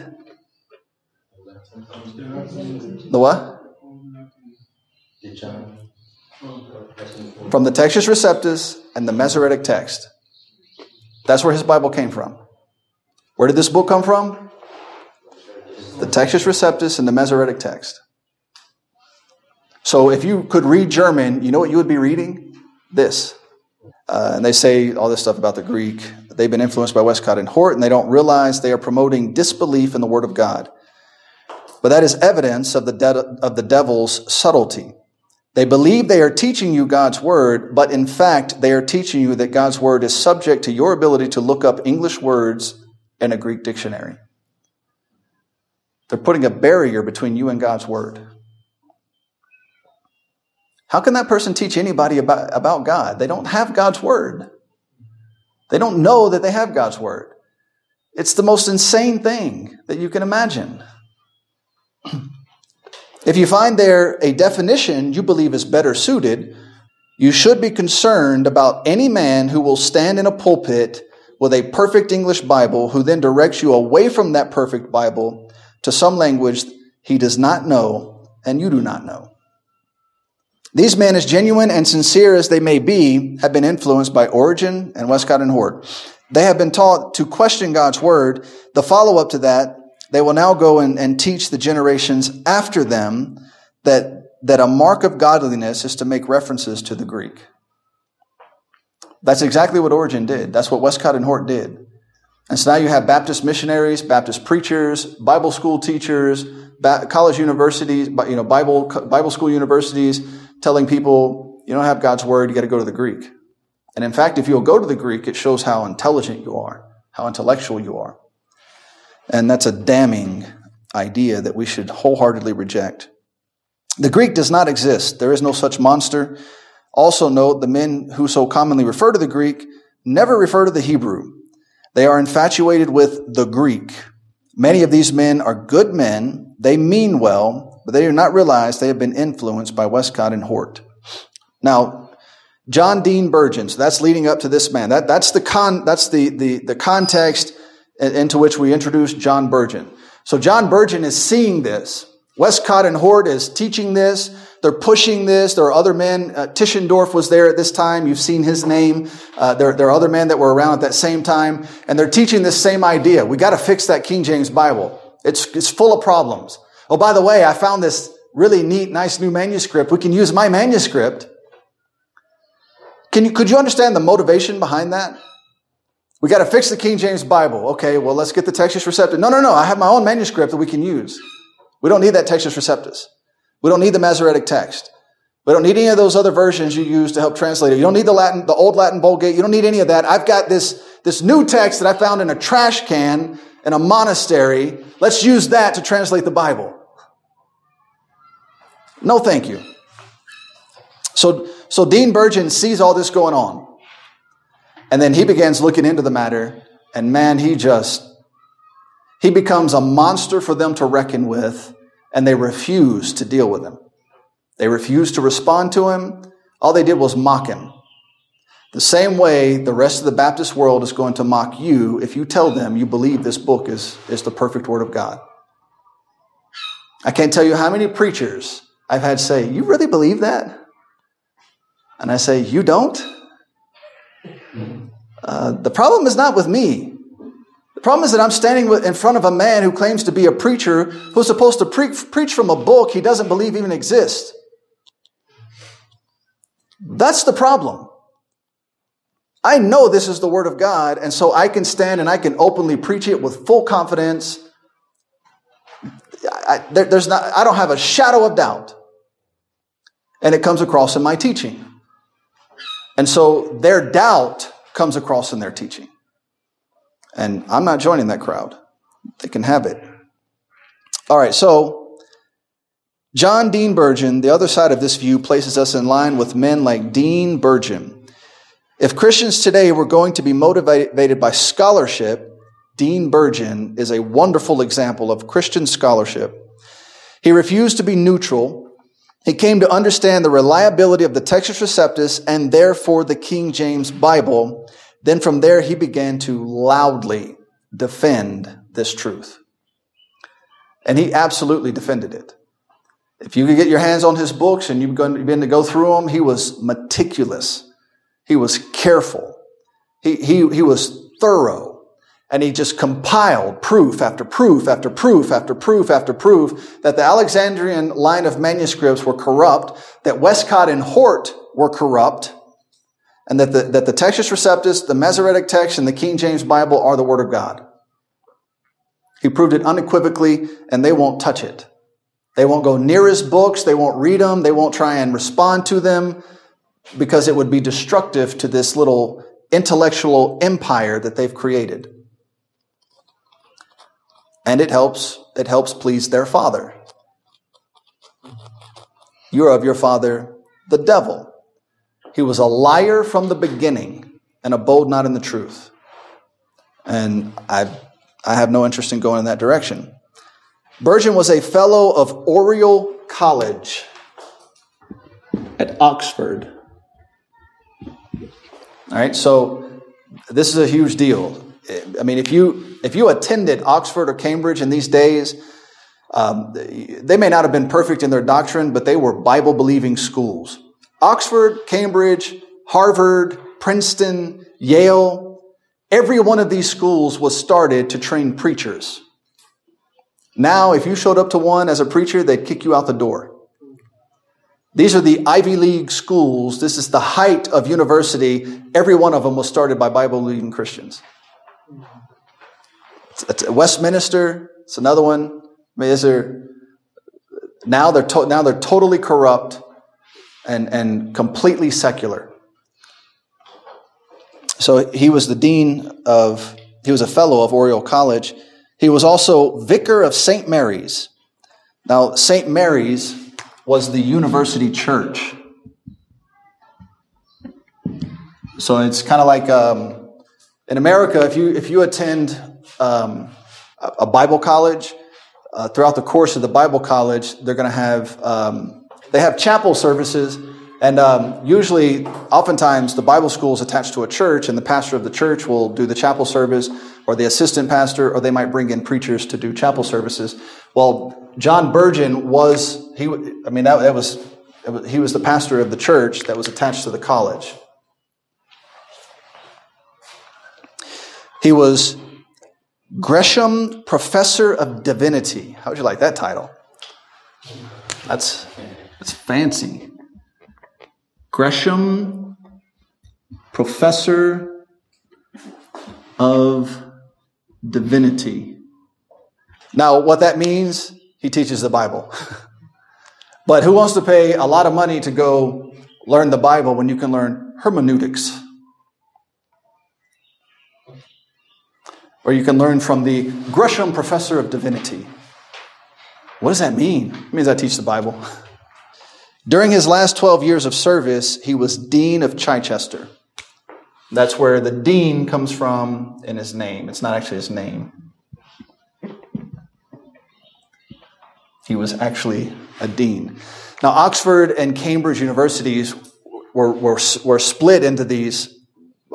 the what? From the Textus Receptus and the Masoretic text. That's where his Bible came from. Where did this book come from? The Textus Receptus and the Masoretic text. So if you could read German, you know what you would be reading? This. Uh, and they say all this stuff about the Greek. They've been influenced by Westcott and Hort, and they don't realize they are promoting disbelief in the Word of God. But that is evidence of the, de- of the devil's subtlety. They believe they are teaching you God's Word, but in fact, they are teaching you that God's Word is subject to your ability to look up English words in a Greek dictionary. They're putting a barrier between you and God's Word. How can that person teach anybody about, about God? They don't have God's Word. They don't know that they have God's Word. It's the most insane thing that you can imagine. if you find there a definition you believe is better suited, you should be concerned about any man who will stand in a pulpit with a perfect English Bible who then directs you away from that perfect Bible to some language he does not know and you do not know. These men, as genuine and sincere as they may be, have been influenced by Origen and Westcott and Hort. They have been taught to question God's word. The follow up to that, they will now go and, and teach the generations after them that, that a mark of godliness is to make references to the Greek. That's exactly what Origen did. That's what Westcott and Hort did. And so now you have Baptist missionaries, Baptist preachers, Bible school teachers, college universities, you know, Bible, Bible school universities telling people, you don't have God's word, you got to go to the Greek. And in fact, if you'll go to the Greek, it shows how intelligent you are, how intellectual you are. And that's a damning idea that we should wholeheartedly reject. The Greek does not exist. There is no such monster. Also note the men who so commonly refer to the Greek never refer to the Hebrew. They are infatuated with the Greek. Many of these men are good men. They mean well, but they do not realize they have been influenced by Westcott and Hort. Now, John Dean Burgon, so that's leading up to this man. That, that's the con, that's the, the, the context into which we introduce John Burgon. So John Burgon is seeing this. Westcott and Hort is teaching this. They're pushing this. There are other men. Uh, Tischendorf was there at this time. You've seen his name. Uh, there, there are other men that were around at that same time, and they're teaching this same idea. We got to fix that King James Bible. It's, it's full of problems. Oh, by the way, I found this really neat, nice new manuscript. We can use my manuscript. Can you, could you understand the motivation behind that? We got to fix the King James Bible. Okay, well, let's get the Textus Receptus. No, no, no. I have my own manuscript that we can use. We don't need that Textus Receptus. We don't need the Masoretic text. We don't need any of those other versions you use to help translate it. You don't need the Latin, the old Latin Vulgate. You don't need any of that. I've got this, this new text that I found in a trash can in a monastery. Let's use that to translate the Bible. No, thank you. So, so Dean Burgon sees all this going on. And then he begins looking into the matter. And man, he just he becomes a monster for them to reckon with, and they refuse to deal with him. They refuse to respond to him. All they did was mock him. The same way the rest of the Baptist world is going to mock you if you tell them you believe this book is, is the perfect Word of God. I can't tell you how many preachers I've had say, You really believe that? And I say, You don't? Uh, the problem is not with me. The problem is that I'm standing in front of a man who claims to be a preacher who's supposed to pre- preach from a book he doesn't believe even exists. That's the problem. I know this is the Word of God, and so I can stand and I can openly preach it with full confidence. I, there, there's not, I don't have a shadow of doubt. And it comes across in my teaching. And so their doubt comes across in their teaching. And I'm not joining that crowd. They can have it. All right, so John Dean Burgon, the other side of this view, places us in line with men like Dean Burgon if Christians today were going to be motivated by scholarship, Dean Burgon is a wonderful example of Christian scholarship. He refused to be neutral. He came to understand the reliability of the Textus Receptus and therefore the King James Bible. Then from there, he began to loudly defend this truth. And he absolutely defended it. If you could get your hands on his books and you've been to go through them, he was meticulous he was careful. He, he, he was thorough. And he just compiled proof after proof after proof after proof after proof that the Alexandrian line of manuscripts were corrupt, that Westcott and Hort were corrupt, and that the, that the Textus Receptus, the Masoretic text, and the King James Bible are the Word of God. He proved it unequivocally, and they won't touch it. They won't go near his books. They won't read them. They won't try and respond to them because it would be destructive to this little intellectual empire that they've created. And it helps, it helps please their father. You're of your father, the devil. He was a liar from the beginning and abode not in the truth. And I, I have no interest in going in that direction. Burgon was a fellow of Oriel College at Oxford. All right, so this is a huge deal. I mean, if you if you attended Oxford or Cambridge in these days, um, they may not have been perfect in their doctrine, but they were Bible believing schools. Oxford, Cambridge, Harvard, Princeton, Yale, every one of these schools was started to train preachers. Now, if you showed up to one as a preacher, they'd kick you out the door. These are the Ivy League schools. This is the height of university. Every one of them was started by Bible believing Christians. It's Westminster, it's another one. I mean, is there, now they're, to, now they're totally corrupt and, and completely secular. So he was the dean of, he was a fellow of Oriel College. He was also vicar of St. Mary's. Now, St. Mary's was the university church. So it's kind of like um, in America, if you if you attend um, a Bible college, uh, throughout the course of the Bible college, they're going to have um, they have chapel services, and um, usually, oftentimes, the Bible school is attached to a church, and the pastor of the church will do the chapel service, or the assistant pastor, or they might bring in preachers to do chapel services. Well, John Burgon was he. I mean, that, that was he was the pastor of the church that was attached to the college. He was Gresham Professor of Divinity. How would you like that title? That's that's fancy. Gresham Professor of Divinity. Now, what that means he teaches the Bible. but who wants to pay a lot of money to go learn the Bible when you can learn hermeneutics? Or you can learn from the Gresham Professor of Divinity. What does that mean? It means I teach the Bible. During his last 12 years of service, he was Dean of Chichester. That's where the dean comes from in his name. It's not actually his name. He was actually a dean. Now, Oxford and Cambridge universities were, were, were split into these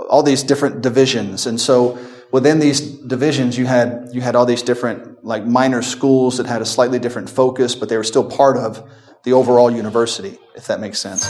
all these different divisions. And so within these divisions, you had, you had all these different like minor schools that had a slightly different focus, but they were still part of the overall university, if that makes sense.